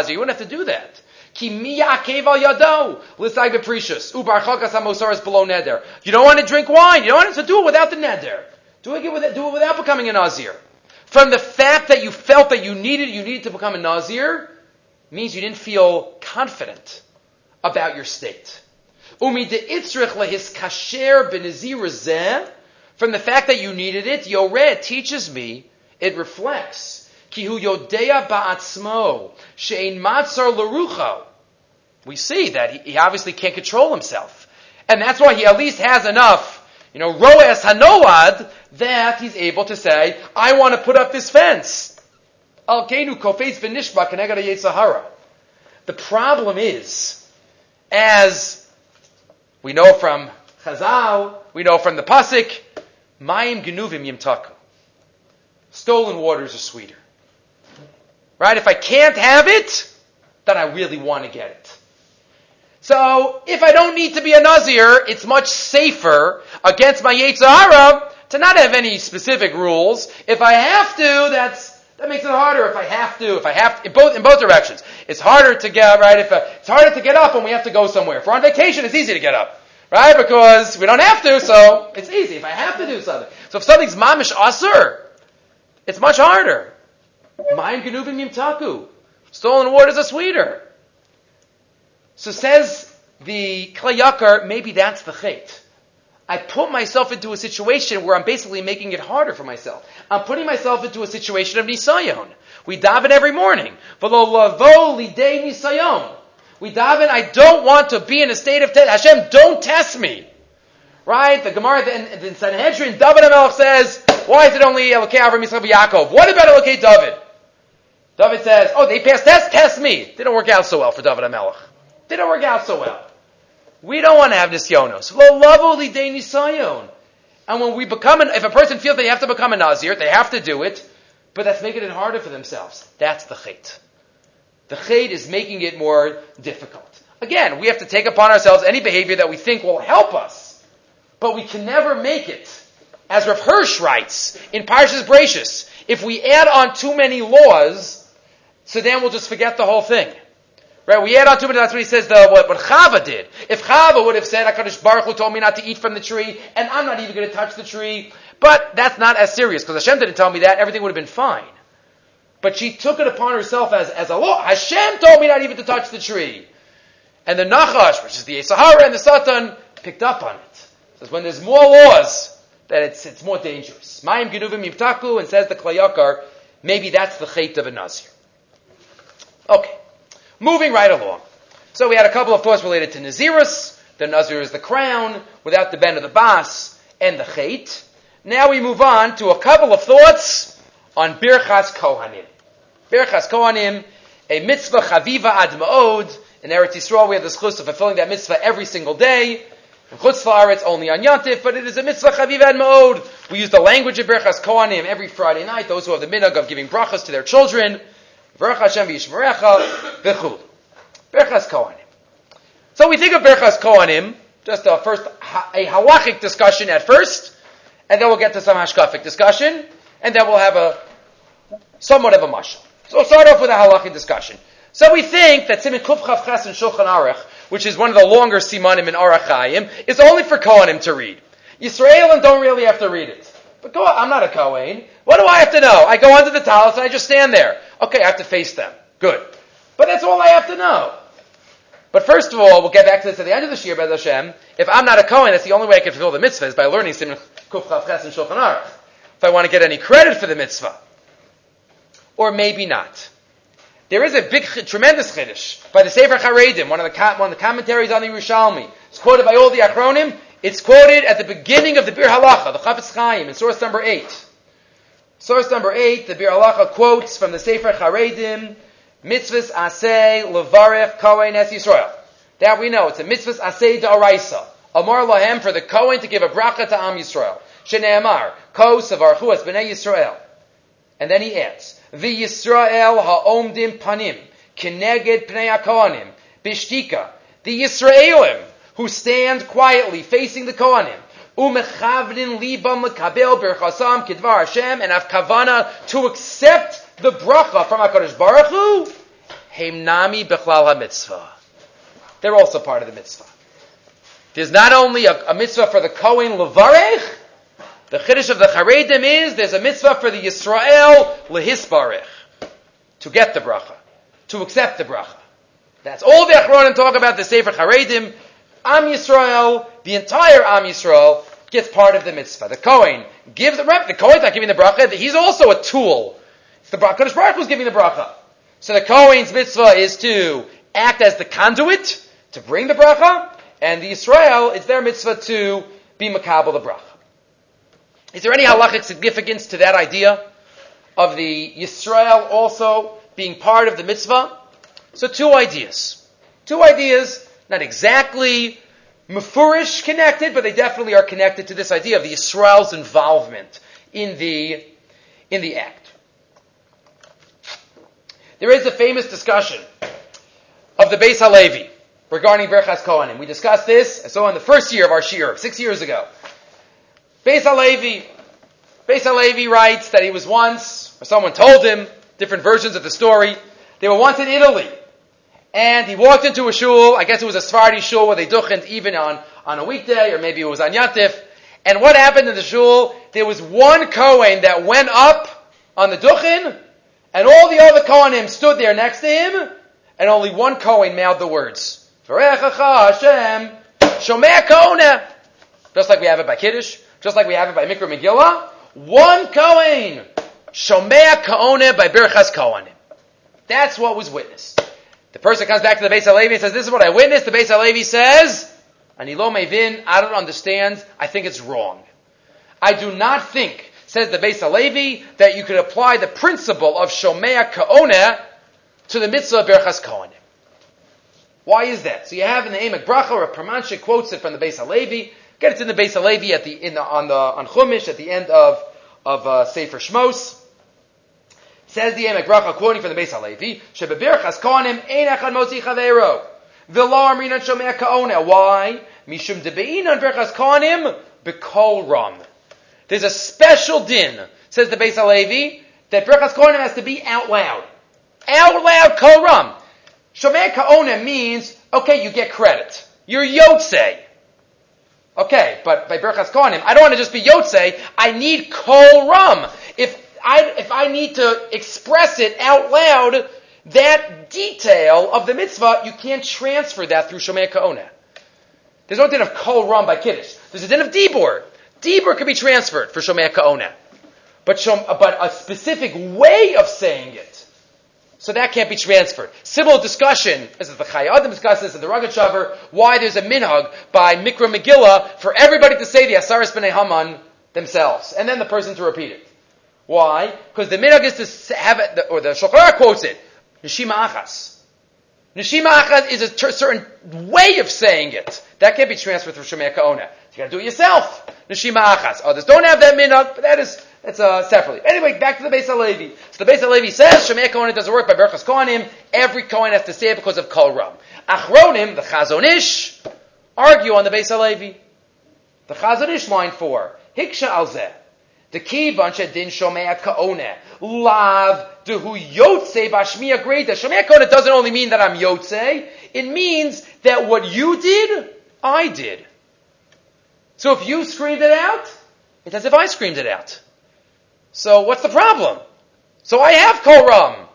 have to do that. Ki al yado l'sai beprecious ubar chakas hamosaris below neder. You don't want to drink wine. You don't want to do it without the neder. Do it, with, do it without becoming a nazir. From the fact that you felt that you needed, you needed to become a nazir, means you didn't feel confident about your state. Umi de itzrich lehis kasher benazir From the fact that you needed it, Yored teaches me, it reflects Kihu yodea ba'atzmo she'in matzar lerucho. We see that he, he, obviously can't control himself. And that's why he at least has enough, you know, roes hanoad, that he's able to say, I want to put up this fence. Al kenu kofetz v'nishba yetzahara. The problem is, as we know from Chazal, we know from the Pasik, Mayim genuvim yimtaku. Stolen waters are sweeter. Right? If I can't have it, then I really want to get it. So, if I don't need to be a Nazir, it's much safer against my Yetzirah to not have any specific rules. If I have to, that's, that makes it harder if I have to, if I have to, in both, in both directions. It's harder to get, right, if, uh, it's harder to get up when we have to go somewhere. If we're on vacation, it's easy to get up. Right? Because we don't have to, so it's easy if I have to do something. So if something's mamish asur, it's much harder. Mayim genuvim yimtaku. Stolen waters are sweeter. So says the Kli Yakar, maybe that's the chait. I put myself into a situation where I'm basically making it harder for myself. I'm putting myself into a situation of nisayon. We daven every morning. Nisayon. We daven, I don't want to be in a state of test. Hashem, don't test me. Right? The Gemara in, in Sanhedrin, David HaMelech says, why is it only Elokei Avram Yisrael Yaakov? What about Elokei David? David says, oh, they passed tests, test me. They don't work out so well for David HaMelech. They don't work out so well. We don't want to have nisyonos. And when we become an, if a person feels they have to become a Nazir, they have to do it, but that's making it harder for themselves. That's the chait. The chait is making it more difficult. Again, we have to take upon ourselves any behavior that we think will help us, but we can never make it. As Rav Hirsch writes in Parshas Bereishis, if we add on too many laws, so then we'll just forget the whole thing. Right? We add on too many. that's what he says, the, what, what Chava did. If Chava would have said, HaKadosh Baruch Hu told me not to eat from the tree, and I'm not even going to touch the tree, but that's not as serious, because Hashem didn't tell me that, everything would have been fine. But she took it upon herself as, as a law. Hashem told me not even to touch the tree. And the Nachash, which is the Sahara and the Satan, picked up on it. Says when there's more laws, that it's, it's more dangerous. Mayim Genuvim Yivtaku, and says the Kli Yakar, maybe that's the chait of a Nazir. Okay. Moving right along. So we had a couple of thoughts related to Nazirus. The Nazir is the crown, without the bend of the bas, and the chait. Now we move on to a couple of thoughts on Birchas Kohanim. Birchas Kohanim, a mitzvah chaviva ad ma'od. In Eretz Yisrael, we have the schus of fulfilling that mitzvah every single day. In Chutz it's only on Yantif, but it is a mitzvah chaviva and ma'od. We use the language of Birchas Kohanim every Friday night, those who have the minhag of giving brachas to their children. Baruch Hashem v'yishmerecha v'chul. Kohanim. So we think of Berchas Kohanim, just a first, a halachic discussion at first, and then we'll get to some hashkafic discussion, and then we'll have a, somewhat of a mashal. So we'll start off with a halachic discussion. So we think that Siman Kuf Chav Ches and Shulchan Aruch, which is one of the longer simanim in Orach Chayim, is only for Kohanim to read. Yisraelim don't really have to read it. But go, I'm not a Kohen. What do I have to know? I go under the talis and I just stand there. Okay, I have to face them. Good. But that's all I have to know. But first of all, we'll get back to this at the end of the Shir, Bez Hashem. If I'm not a Kohen, that's the only way I can fulfill the mitzvah is by learning Simon Kuf Chav and Shulchan Aruch. If I want to get any credit for the mitzvah. Or maybe not. There is a big, tremendous chiddush by the Sefer Charedim, one of the, one of the commentaries on the Yerushalmi. It's quoted by all the Achronim. It's quoted at the beginning of the Biur Halacha, the Chafetz Chaim, in source number 8. Source number 8, the Biur Halacha quotes from the Sefer Charedim, mitzvahs asay levarech kohen es Yisrael. That we know. It's a mitzvahs asay da'araisa. Amar lahem for the kohen to give a bracha to Am Yisrael. Shneamar, ko savarchu es b'nei Yisrael. And then he adds, the Yisrael ha'omdim panim, kineged pnei kohanim, bishtika, the Yisraelim, who stand quietly facing the kohanim, umechavdin libam lekabel berchasam kidvar Hashem, and have kavana to accept the bracha from HaKadosh Baruch Hu, Heimnami Bechlal HaMitzvah. They're also part of the mitzvah. There's not only a, a mitzvah for the Kohen Levarech, the Chiddush of the Charedim is there's a mitzvah for the Yisrael Lehisbarech, to get the bracha, to accept the bracha. That's all the Achronim talk about the Sefer Charedim. Am Yisrael, the entire Am Yisrael, gets part of the mitzvah. The Kohen gives the the Kohen's not giving the bracha, he's also a tool It's the Kodesh Baruch was giving the bracha. So the Kohen's mitzvah is to act as the conduit to bring the bracha, and the Israel, it's their mitzvah to be makabel the bracha. Is there any halachic significance to that idea of the Yisrael also being part of the mitzvah? So two ideas. Two ideas, not exactly mafurish connected, but they definitely are connected to this idea of the Yisrael's involvement in the, in the act. There is a famous discussion of the Beis Halevi regarding Berchas Kohanim. We discussed this, saw in the first year of our Shir, six years ago. Beis Halevi writes that he was once, or someone told him, different versions of the story, they were once in Italy. And he walked into a shul, I guess it was a Sephardi shul where they duchent even on, on a weekday, or maybe it was on Yatif. And what happened in the shul? There was one Kohen that went up on the duchen, and all the other Kohanim stood there next to him, and only one Kohen mouthed the words, Hashem. Just like we have it by Kiddush, just like we have it by Mikra Megillah. One Kohen, Shomea Kohana by Birchas Kohanim. That's what was witnessed. The person comes back to the Beis Halevi and says, this is what I witnessed. The Beis Halevi says, Anilo Mevin, I don't understand. I think it's wrong. I do not think says the Beis Halevi, that you could apply the principle of Shomea Kaona to the mitzvah of Berchas Kohanim. Why is that? So you have in the Emek Bracha, or Pomeranchik quotes it from the Beis Halevi. Get it's in the Beis Halevi at the, in the, on the, on Chumash at the end of, of, uh, Sefer Shmos. Says the Emek Bracha, quoting from the Beis Halevi, Shebeberchas Kohanim ein echad mozi chavero. V'lo amrinan Shomea Kaona. Why? Mishum debein on Berchas Kohanim, bekol ram. There's a special din, says the Beis Halevi, that Birchas Kohanim has to be out loud. Out loud koram. Shomei Ka'ona means, okay, you get credit. You're Yotze. Okay, but by Berchas Kohanim, I don't want to just be Yotze, I need Kol Ram. If I, if I need to express it out loud, that detail of the mitzvah, you can't transfer that through Shomei Ka'ona. There's no din of Kol Ram by Kiddush. There's a din of Dibur. Dibur can be transferred for Shomei Ka'ona. But, but a specific way of saying it, so that can't be transferred. Similar discussion, as the Chayadim discusses in the Rogatchover, why there's a minhag by Mikra Megillah for everybody to say the Asaris B'nai Haman themselves, and then the person to repeat it. Why? Because the minhag is to have it, or the Shulchan quotes it, Nishima Achas. Nishima Achas is a ter- certain way of saying it. That can't be transferred through Shemei Ka'ona. You gotta do it yourself. Nishima Achas. Others don't have that minhag, but that is it's uh, separately. Anyway, back to the base Beis Halevi. So the base Beis Halevi says Shemei Kohanim doesn't work by Berchas Kohanim. Every Kohen has to say it because of Kol Ram. Achronim, the Chazon Ish, argue on the Beis Halevi. The Chazon Ish line four. Hiksha alzeh. The key bunch of din shomea kaone. Lav dehu yotze bashmiya greater. Shomea kaone doesn't only mean that I'm yotze. It means that what you did, I did. So if you screamed it out, it's as if I screamed it out. So what's the problem? So I have koram.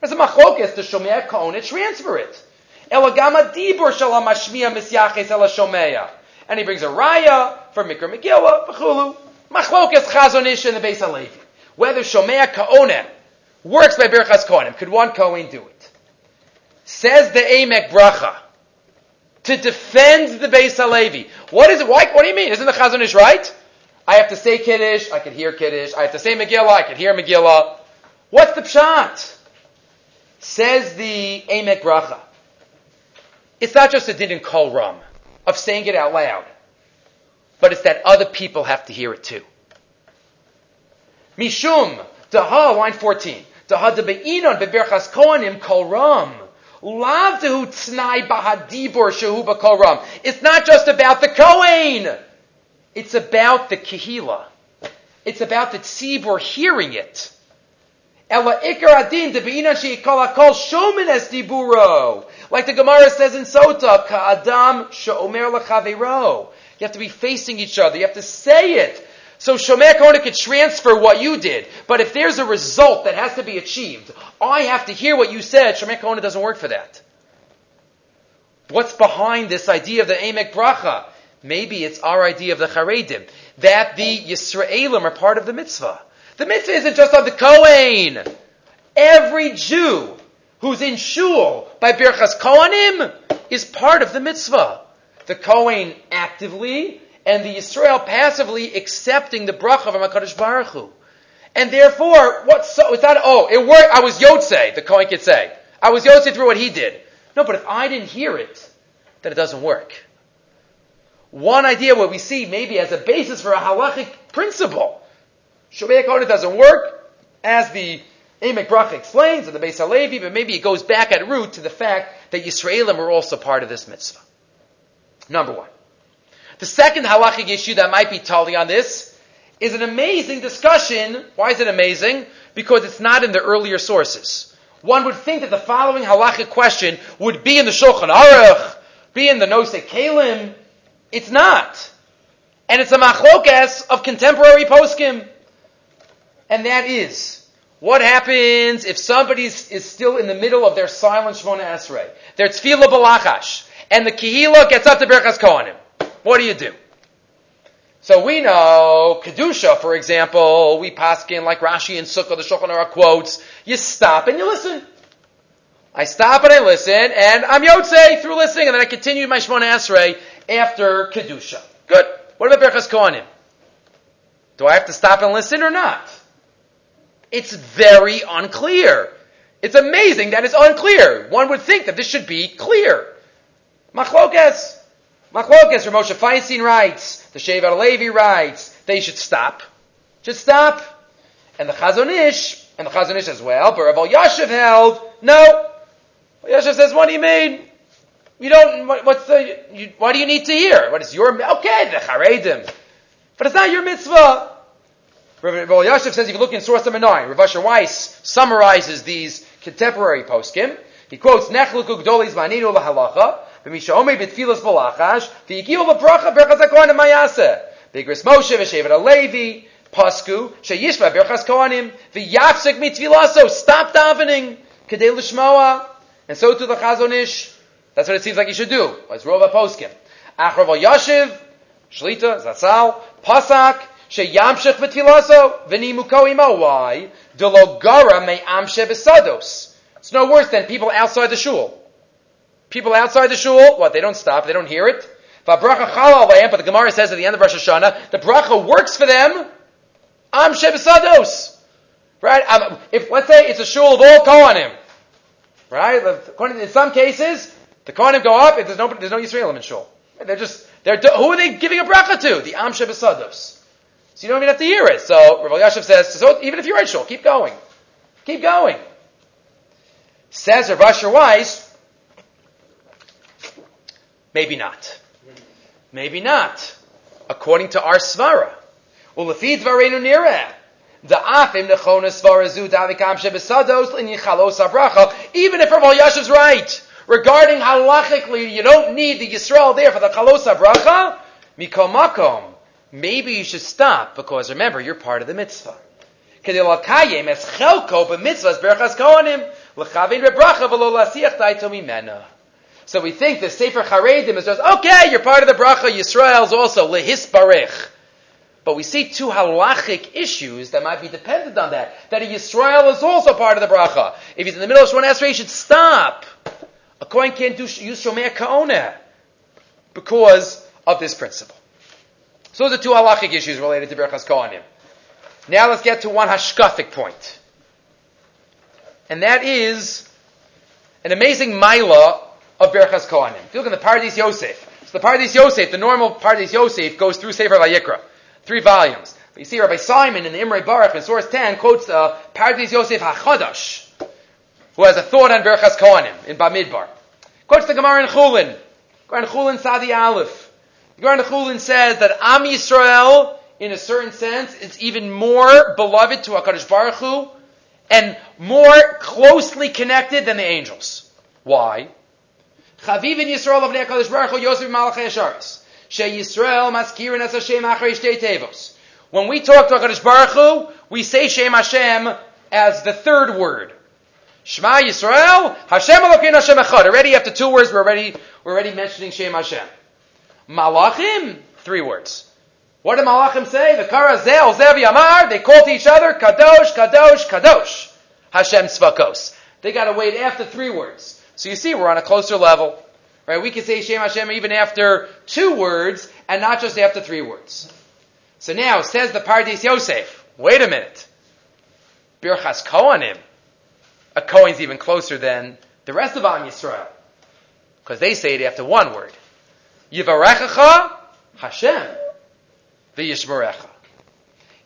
There's a machlokas to shomea kaone transfer it. Elagama dibur shalom mashmiya misyaches ela shomea. And he brings a raya from Mikra Megillah, v'chulu. Machlokas Chazon Ish in the Beis Halevi. Whether Shomea Kaonem works by Birchas Kohanim. Could one Kohen do it? Says the Emek Bracha to defend the Beis Halevi. What is it? Why, what do you mean? Isn't the Chazon Ish right? I have to say Kiddush, I can hear Kiddush. I have to say Megillah, I can hear Megillah. What's the pshat? Says the Emek Bracha. It's not just a din in Kol Ram of saying it out loud but it's that other people have to hear it too. Mishum, Daha, line 14. Daha de be'inon beberchas kohanim kol ram. Lav dehu tznai bahadibor shehu kol ram. It's not just about the Kohen. It's about the Kehila. It's about the tzibor hearing it. Ela ikar adin she'ikol es diburo. Like the Gemara says in Sota, ka'adam she'omer lechavero. You have to be facing each other. You have to say it. So Shomer Kohana could transfer what you did. But if there's a result that has to be achieved, I have to hear what you said. Shomer Kohana doesn't work for that. What's behind this idea of the Emek Bracha? Maybe it's our idea of the Charedim. That the Yisraelim are part of the mitzvah. The mitzvah isn't just on the Kohen. Every Jew who's in shul by Birchas Kohanim is part of the mitzvah the Kohen actively and the Yisrael passively accepting the bracha of HaKadosh Baruch Hu. And therefore, what's so, it's not, oh, it worked, I was Yotze, the Kohen could say. I was Yotze through what he did. No, but if I didn't hear it, then it doesn't work. One idea what we see maybe as a basis for a halachic principle. Shomei Kohen doesn't work, as the Emek Bracha explains in the Beis Halevi, but maybe it goes back at root to the fact that Yisraelim are also part of this mitzvah. Number one. The second halachic issue that might be totally on this is an amazing discussion. Why is it amazing? Because it's not in the earlier sources. One would think that the following halachic question would be in the Shulchan Aruch, be in the Nosei Kalim. It's not. And it's a machlokas of contemporary poskim. And that is, what happens if somebody is still in the middle of their silent Shmona Esrei? Their tefillah balachash and the Kehila gets up to Berchas Kohanim. What do you do? So we know kedusha, for example, we paskin like Rashi and Sukkah, the Shulchan Aruch quotes. You stop and you listen. I stop and I listen, and I'm yotze through listening, and then I continue my Shmona Esrei after kedusha. Good. What about Berchas Kohanim? Do I have to stop and listen or not? It's very unclear. It's amazing that it's unclear. One would think that this should be clear. Machlokas. Machlokas, Rav Moshe Feinstein writes, the Shevet Levi writes, they should stop. Should stop. And the Chazon Ish, and the Chazon Ish as well, but Rav Yashiv held, no. Yashiv says, what do you mean? You don't, what, what's the, you, why do you need to hear? What is your, okay, the Charedim. But it's not your mitzvah. Rav Yashiv says, if you look in source number nine, Rav Asher Weiss summarizes these contemporary poskim, He quotes Nechluku Gdolis Maninu Lahalacha, V'mishaomei B'tfilas Balachash, V'yigiu L'bracha Berchas HaKohanim Mayaseh. Igros Moshe V'shevet Alevi, Pasku, Sheyishva Berchas Kohanim, V'yafsik Mitfilaso, stop davening, Kedei L'shmoa, and so to the Chazon Ish. That's what it seems like you should do. It's Rova Poskim. Achrav Yashiv, Shlita, Zatzal, Pasak, Sheyamshech V'tfilaso, V'nimuko imo. Why? Delogara me amshe besados. It's no worse than people outside the shul. People outside the shul, what, they don't stop, they don't hear it. But the Gemara says at the end of Rosh Hashanah, the bracha works for them. Am shebesados. Right? Um, if, let's say it's a shul of all Kohanim. Right? according In some cases, the Kohanim go up, if there's no, there's no Yisraelim in shul. They're just, they're, who are they giving a bracha to? The Am shebesados. So you don't even have to hear it. So Rav Yashiv says, so even if you're in shul, keep going. Keep going. Says Rav Asher Weiss, maybe not. Maybe not. According to our svara. Ulafid varenu nireh. Even if Rav Yashiv's right regarding halachically, you don't need the Yisrael there for the chalos abracha. Mikom makom. Maybe you should stop because remember you're part of the mitzvah. So we think the Sefer Charedim is just, okay, you're part of the bracha, Yisrael's also, lehisbarech. But we see two halachic issues that might be dependent on that. That a Yisrael is also part of the bracha. If he's in the middle of Shemon Esrei, he should stop. A Kohen can't do, use Shomer Kaoneh because of this principle. So those are two halachic issues related to Berachas Kohanim. Now let's get to one hashkafic point. And that is an amazing maila of Berachas Kohanim. If you look in the Pardes Yosef, so the Pardes Yosef, the normal Pardes Yosef goes through Sefer Vayikra, three volumes. But you see Rabbi Simon in the Imre Baruch in source 10 quotes uh, Pardes Yosef HaChadash, who has a thought on Berachas Kohanim in Bamidbar. Quotes the Gemara in Chulin, Gemara in Chulin Sadi Aleph. Gemara in Chulin says that Am Yisrael, in a certain sense, is even more beloved to HaKadosh Baruch Hu and more closely connected than the angels. Why? Chaviv in Yisrael of Nekadosh Baruch Hu Yosef Malachei Asharis. She Yisrael maskirin as Hashem achrei shtei tevos. When we talk to HaKadosh Baruch Hu, we say Shem Hashem as the third word. Shema Yisrael, Hashem Elokeinu Hashem Echad. Already after two words, we're already, we're already mentioning Shem Hashem. Malachim, three words. What did Malachim say? The Karazel, Zev Yamar, they call to each other, Kadosh, Kadosh, Kadosh. Hashem Tzvakos. They gotta wait after three words. So you see, we're on a closer level. Right? We can say Shem Hashem even after two words and not just after three words. So now, says the Pardes Yosef, wait a minute. Birchas Kohanim. A Kohen's even closer than the rest of Am Yisrael. Because they say it after one word. Yivarechacha Hashem. V'yishmerecha.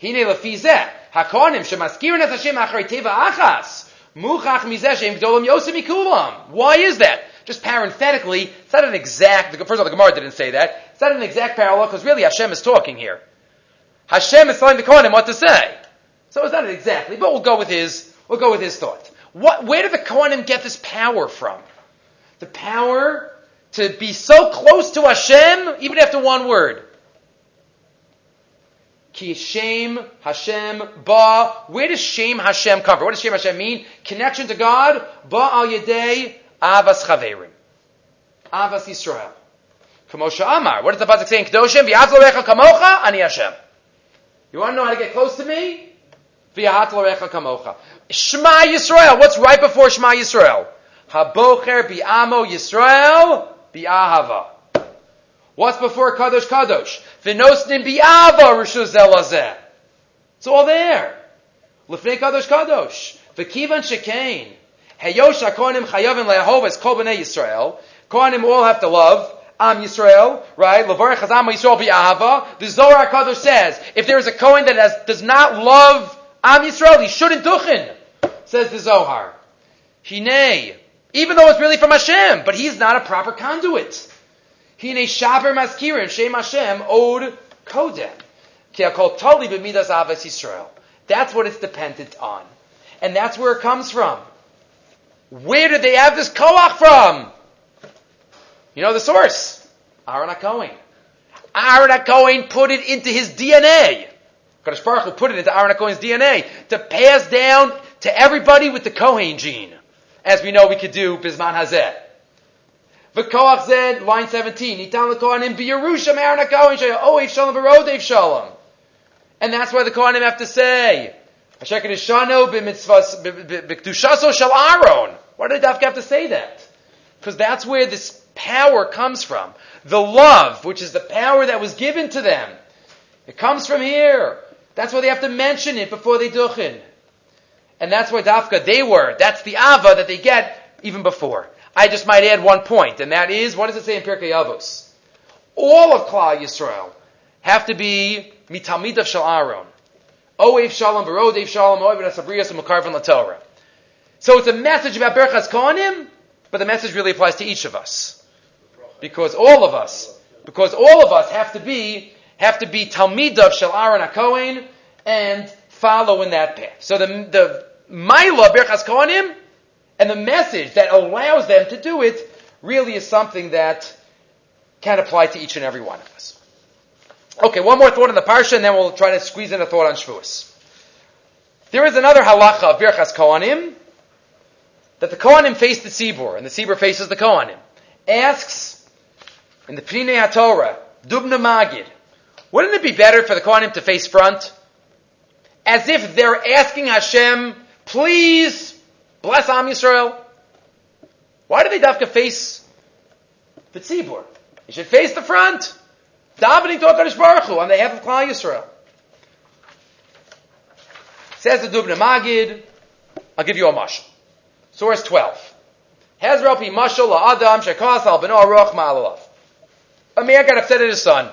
Hine lefizeh. HaKohanim shemaskirin et Hashem achrei teva achas. Muchach mizeshem gdolim yosem mikulam. Why is that? Just parenthetically, it's not an exact, first of all, the Gemara didn't say that. It's not an exact parallel because really Hashem is talking here. Hashem is telling the Kohanim what to say. So it's not exactly, but we'll go with his, we'll go with his thought. What, where did the Kohanim get this power from? The power to be so close to Hashem, even after one word. Ki Shem Hashem Ba. Where does shame Hashem come from? What does shame Hashem mean? Connection to God. Ba al Yedei Avas Chaverim. Avas Yisrael. Kamosha Amar. What does the pasuk say in Kedoshim? V'yatlorecha kamocha ani Hashem. You want to know how to get close to me? Shema Yisrael. What's right before Shema Yisrael? Habocher bi'amo Yisrael bi'ahava. What's before Kadosh Kadosh? V'nosnim bi'ava rishuz elazeh. It's all there. L'fnei Kadosh Kadosh. V'kivan shekain. Heyosh HaKohanim chayavin le'ahov es kol b'nei Yisrael. Kohanim all have to love. Am Yisrael, right? Levarech Am Yisrael bi'ahava. The Zohar HaKadosh says, if there is a Kohen that has, does not love Am Yisrael, he shouldn't duchen. Says the Zohar. Hinei. Even though it's really from Hashem, but he's not a proper conduit. Hine shaber maskirin shem Hashem od kodem. Tali avas Yisrael. That's what it's dependent on. And that's where it comes from. Where did they have this koach from? You know the source. Aaron HaKohen. Aaron HaKohen put it into his DNA. Kadosh Baruch Hu put it into Aaron Cohen's DNA to pass down to everybody with the Kohen gene. As we know we could do Bisman Hazeh. V'koach zed, line 17, Nitan l'kohanim b'Yerusham Aaron HaKohen shaya oev shalom v'rodev shalom. And that's why the Kohanim have to say, Asher kedishano b'mitzvahs b'kedushaso shal Aaron. Why did Dafka have to say that? Because that's where this power comes from. The love, which is the power that was given to them. It comes from here. That's why they have to mention it before they duchen. And that's why Dafka they were. That's the Ava that they get even before. I just might add one point, and that is, what does it say in Pirkei Avos? All of Klal Yisrael have to be mitamid of Shal Aaron. Oev Shalom, Verodev Shalom, Oev Sabriyas, and Makarvan Torah. So it's a message about Berchas Kohanim, but the message really applies to each of us. Because all of us, because all of us have to be, have to be Talmid of Shal Aaron HaKohen and follow in that path. So the, the Maila Berchas Kohanim and the message that allows them to do it really is something that can apply to each and every one of us. Okay, one more thought on the parsha, and then we'll try to squeeze in a thought on Shavuos. There is another halacha of Birchas Kohanim that the Kohanim face the Tzibur, and the Tzibur faces the Kohanim. Asks in the Pnei HaTorah, Dubno Maggid, wouldn't it be better for the Kohanim to face front? As if they're asking Hashem, please bless Am Yisrael. Why do they to face the Tzibur? They should face the front. Davening to HaKadosh Baruch Hu on behalf of Klal Yisrael. Says the Dubno Maggid, I'll give you a mashal. Source 12. Hezral pi mashal la'adam shekas al beno aruch ma'alalav. A man got upset at his son.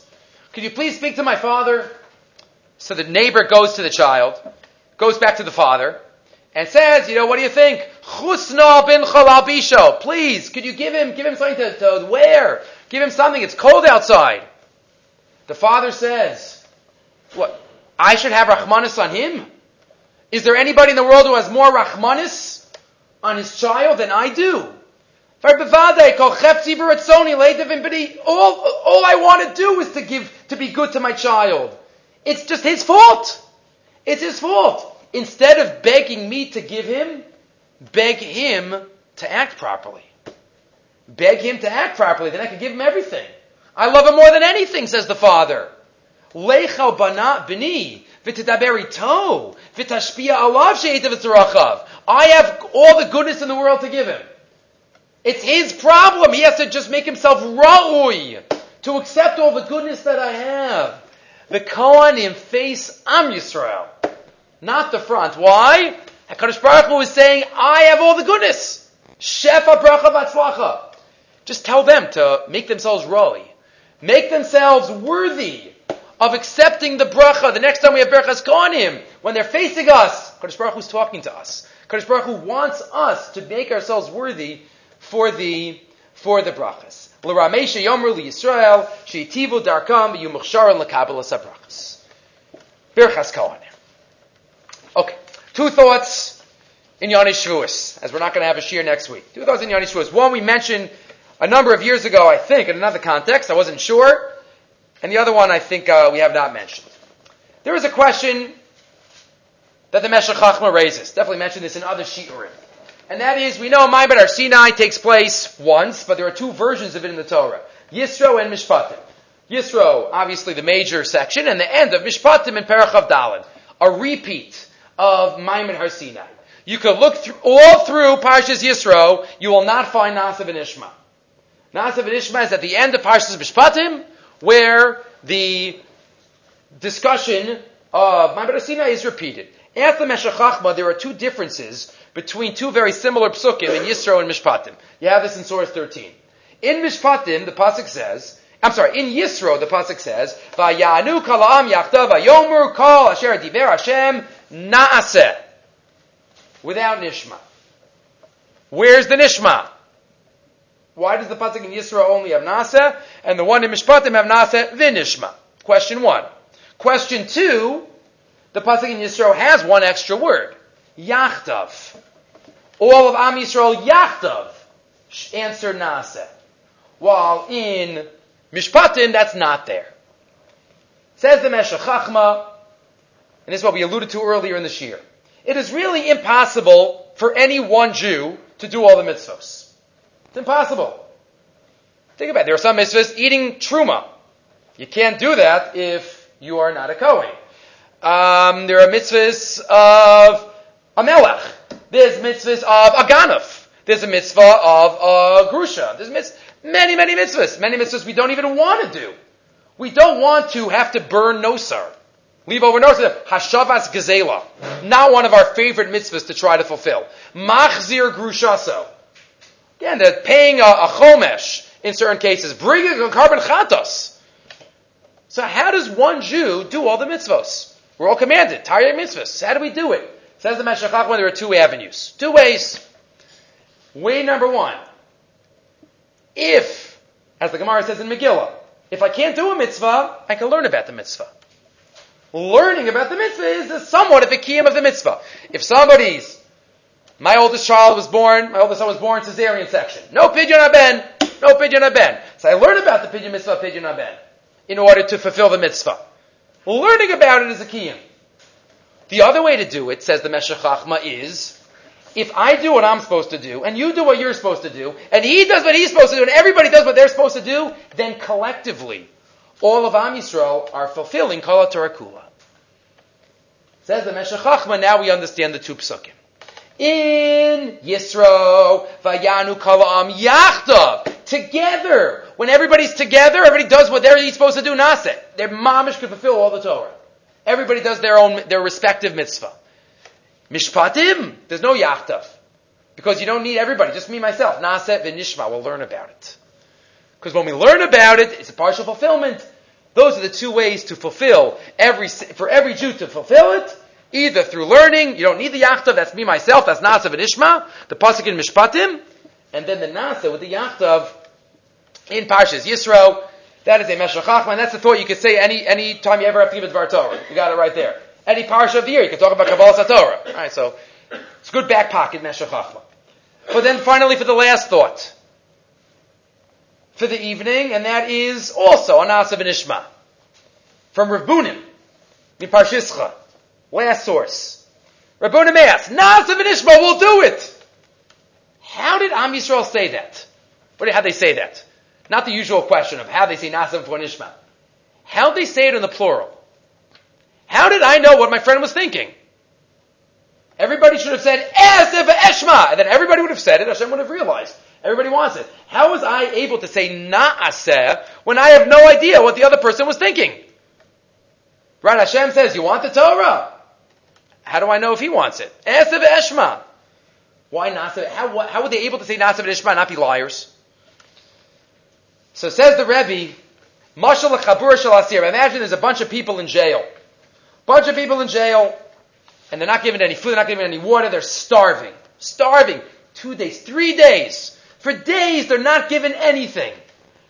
Could you please speak to my father? So the neighbor goes to the child, goes back to the father, and says, you know, what do you think? Chusna bin chalabisho. Please, could you give him, give him something to, to wear? Give him something. It's cold outside. The father says, what? I should have Rahmanis on him? Is there anybody in the world who has more Rahmanis on his child than I do? All, all I want to do is to give, to be good to my child. It's just his fault. It's his fault. Instead of begging me to give him, beg him to act properly. Beg him to act properly, then I can give him everything. I love him more than anything, says the father. Lechal bana b'ni v'tidaberi v'tashpia alav she'etav I have all the goodness in the world to give him. It's his problem. He has to just make himself ra'ui to accept all the goodness that I have. The Kohanim face Am Yisrael, not the front. Why? HaKadosh Baruch Hu is saying, I have all the goodness. Shefa bracha v'atzlacha. Just tell them to make themselves ra'ui. Make themselves worthy of accepting the bracha. The next time we have berachas Kohanim, when they're facing us, Kadosh Baruch Hu's talking to us. Kadosh Baruch Hu wants us to make ourselves worthy for the for the brachas. L'ramesha yomru Yisrael sheitivu darkam yumuchsharon l'kabel brachas. Berachas Kohanim. Okay, two thoughts in Yoni Shavuos, as we're not going to have a shir next week. Two thoughts in Yoni Shavuos. One, we mentioned a number of years ago, I think, in another context. I wasn't sure. And the other one, I think, uh, we have not mentioned. There is a question that the Meshech Chachma raises. Definitely mentioned this in other shiurim. And that is, we know Ma'amad Har Sinai takes place once, but there are two versions of it in the Torah. Yisro and Mishpatim. Yisro, obviously the major section, and the end of Mishpatim and Parachav Dalin. A repeat of Ma'amad Har Sinai. You could look through, all through Parshas Yisro, you will not find Nasav and Ishma. Nasav and Ishma is at the end of Parshas Mishpatim, where the discussion of Ma'amad Har Sinai is repeated. Ask the Meshech Chachma, there are two differences between two very similar psukim in Yisro and Mishpatim. You have this in source 13. In Mishpatim, the pasuk says, I'm sorry, in Yisro, the pasuk says, "Vayanu kalam yachta vayomer kol asher diver Hashem naaseh," without nishma. Where's the nishma? Why does the pasuk in Yisro only have naaseh, and the one in Mishpatim have naaseh v'nishma? Question one. Question two, the pasuk in Yisro has one extra word, yachtav. All of Am Yisrael yachtav answer naaseh. While in Mishpatim, that's not there. Says the Meshech Chachma, and this is what we alluded to earlier in the Shir. It is really impossible for any one Jew to do all the mitzvahs. It's impossible. Think about it. There are some mitzvahs eating truma. You can't do that if you are not a Kohen. Um, there are mitzvahs of a melech. There's mitzvahs of a ganaf. There's a mitzvah of a grusha. There's mitzvah, many, many mitzvahs. Many mitzvahs we don't even want to do. We don't want to have to burn nosar. Leave over nosar. Hashavas gazela. Not one of our favorite mitzvahs to try to fulfill. Machzir grushaso. Again, they're paying a, a chomesh in certain cases. Bringing a carbon chatos. So how does one Jew do all the mitzvahs? We're all commanded. Tarya mitzvahs. How do we do it? Says the Meshach there are two avenues. Two ways. Way number one. If, as the Gemara says in Megillah, if I can't do a mitzvah, I can learn about the mitzvah. Learning about the mitzvah is somewhat of a kiyum of the mitzvah. If somebody's my oldest child was born, my oldest son was born cesarean section. No pidyon aben, no pidyon aben. So I learn about the pidyon mitzvah, pidyon aben, in order to fulfill the mitzvah. Learning about it is a kiyum. The other way to do it, says the Meshech Chachma, is if I do what I'm supposed to do, and you do what you're supposed to do, and he does what he's supposed to do, and everybody does what they're supposed to do, then collectively, all of Am Yisrael are fulfilling Kol Torah Kula. Says the Meshech Chachma, now we understand the two psukim. In Yisro, Vayanu Kalam Yachtav, together. When everybody's together, everybody does what they're supposed to do, Naset. Their mamish could fulfill all the Torah. Everybody does their own, their respective mitzvah. Mishpatim, there's no yachtaf. Because you don't need everybody, just me, myself. Naset v'nishma, we'll learn about it. Because when we learn about it, it's a partial fulfillment. Those are the two ways to fulfill every, for every Jew to fulfill it. Either through learning, you don't need the yachtav, that's me, myself, that's Nasa v'nishma, the pasuk in Mishpatim, and then the Nasa with the yachtav in Parshas Yisro, that is a Meshach and that's the thought you could say any, any time you ever have to give a Dvar Torah. You got it right there any parsha of the year. You can talk about Kabbalah Satorah. All right, so it's good back pocket, Meshach. But then finally for the last thought for the evening, and that is also Anasa Ishma from Rav Bunim, in Peshischa. Last source. Rav Bunim asks, Nasa Ishma will do it. How did Am Yisrael say that? What, how they say that? Not the usual question of how they say Nasa Ishma. How did they say it in the plural? How did I know what my friend was thinking? Everybody should have said, Esef Eshma! And then everybody would have said it, Hashem would have realized. Everybody wants it. How was I able to say Na'aseh when I have no idea what the other person was thinking? Right, Hashem says, you want the Torah? How do I know if he wants it? Esef Eshma. Why Na'aseh? How, how were they able to say Na'aseh Eshma not be liars? So says the Rebbe, Mashal Chabur Shal Asir. Imagine there's a bunch of people in jail. Bunch of people in jail, and they're not given any food, they're not given any water, they're starving. Starving. Two days, three days. For days, they're not given anything.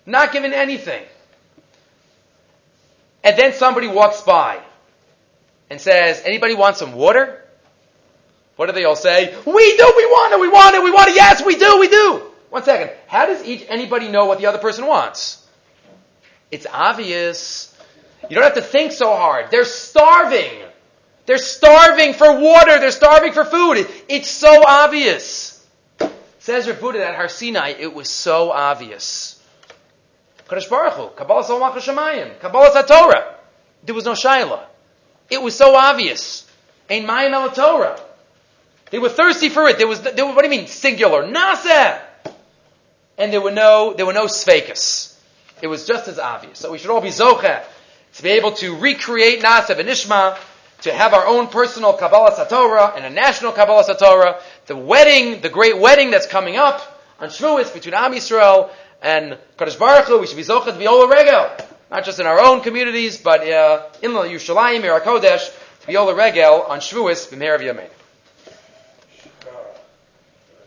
Not given anything. And then somebody walks by and says, anybody want some water? What do they all say? We do, we want it, we want it, we want it, yes, we do, we do. One second. How does each, anybody know what the other person wants? It's obvious. You don't have to think so hard. They're starving. They're starving for water. They're starving for food. It's so obvious. Says Rav Buddha at Har Sinai, it was so obvious. Kadosh Baruch Hu, Kabbalah Salmach Kabbalah Torah. There was no Shaila. It was so obvious. Ein Mayim El Torah. They were thirsty for it. There was, there were, what do you mean, singular? Nasa! And there were no, there were no svekas. It was just as obvious. So we should all be zocheh to be able to recreate Nasav and Ishma, to have our own personal Kabbalah Satorah and a national Kabbalah Satorah. The wedding, the great wedding that's coming up on Shavuos between Am Yisrael and Kadosh Baruch Hu, we should be Zochet Viola Regel. Not just in our own communities, but uh, in the Yerushalayim, Kodesh, Viola Regel on Shavuos, B'meir Yamein.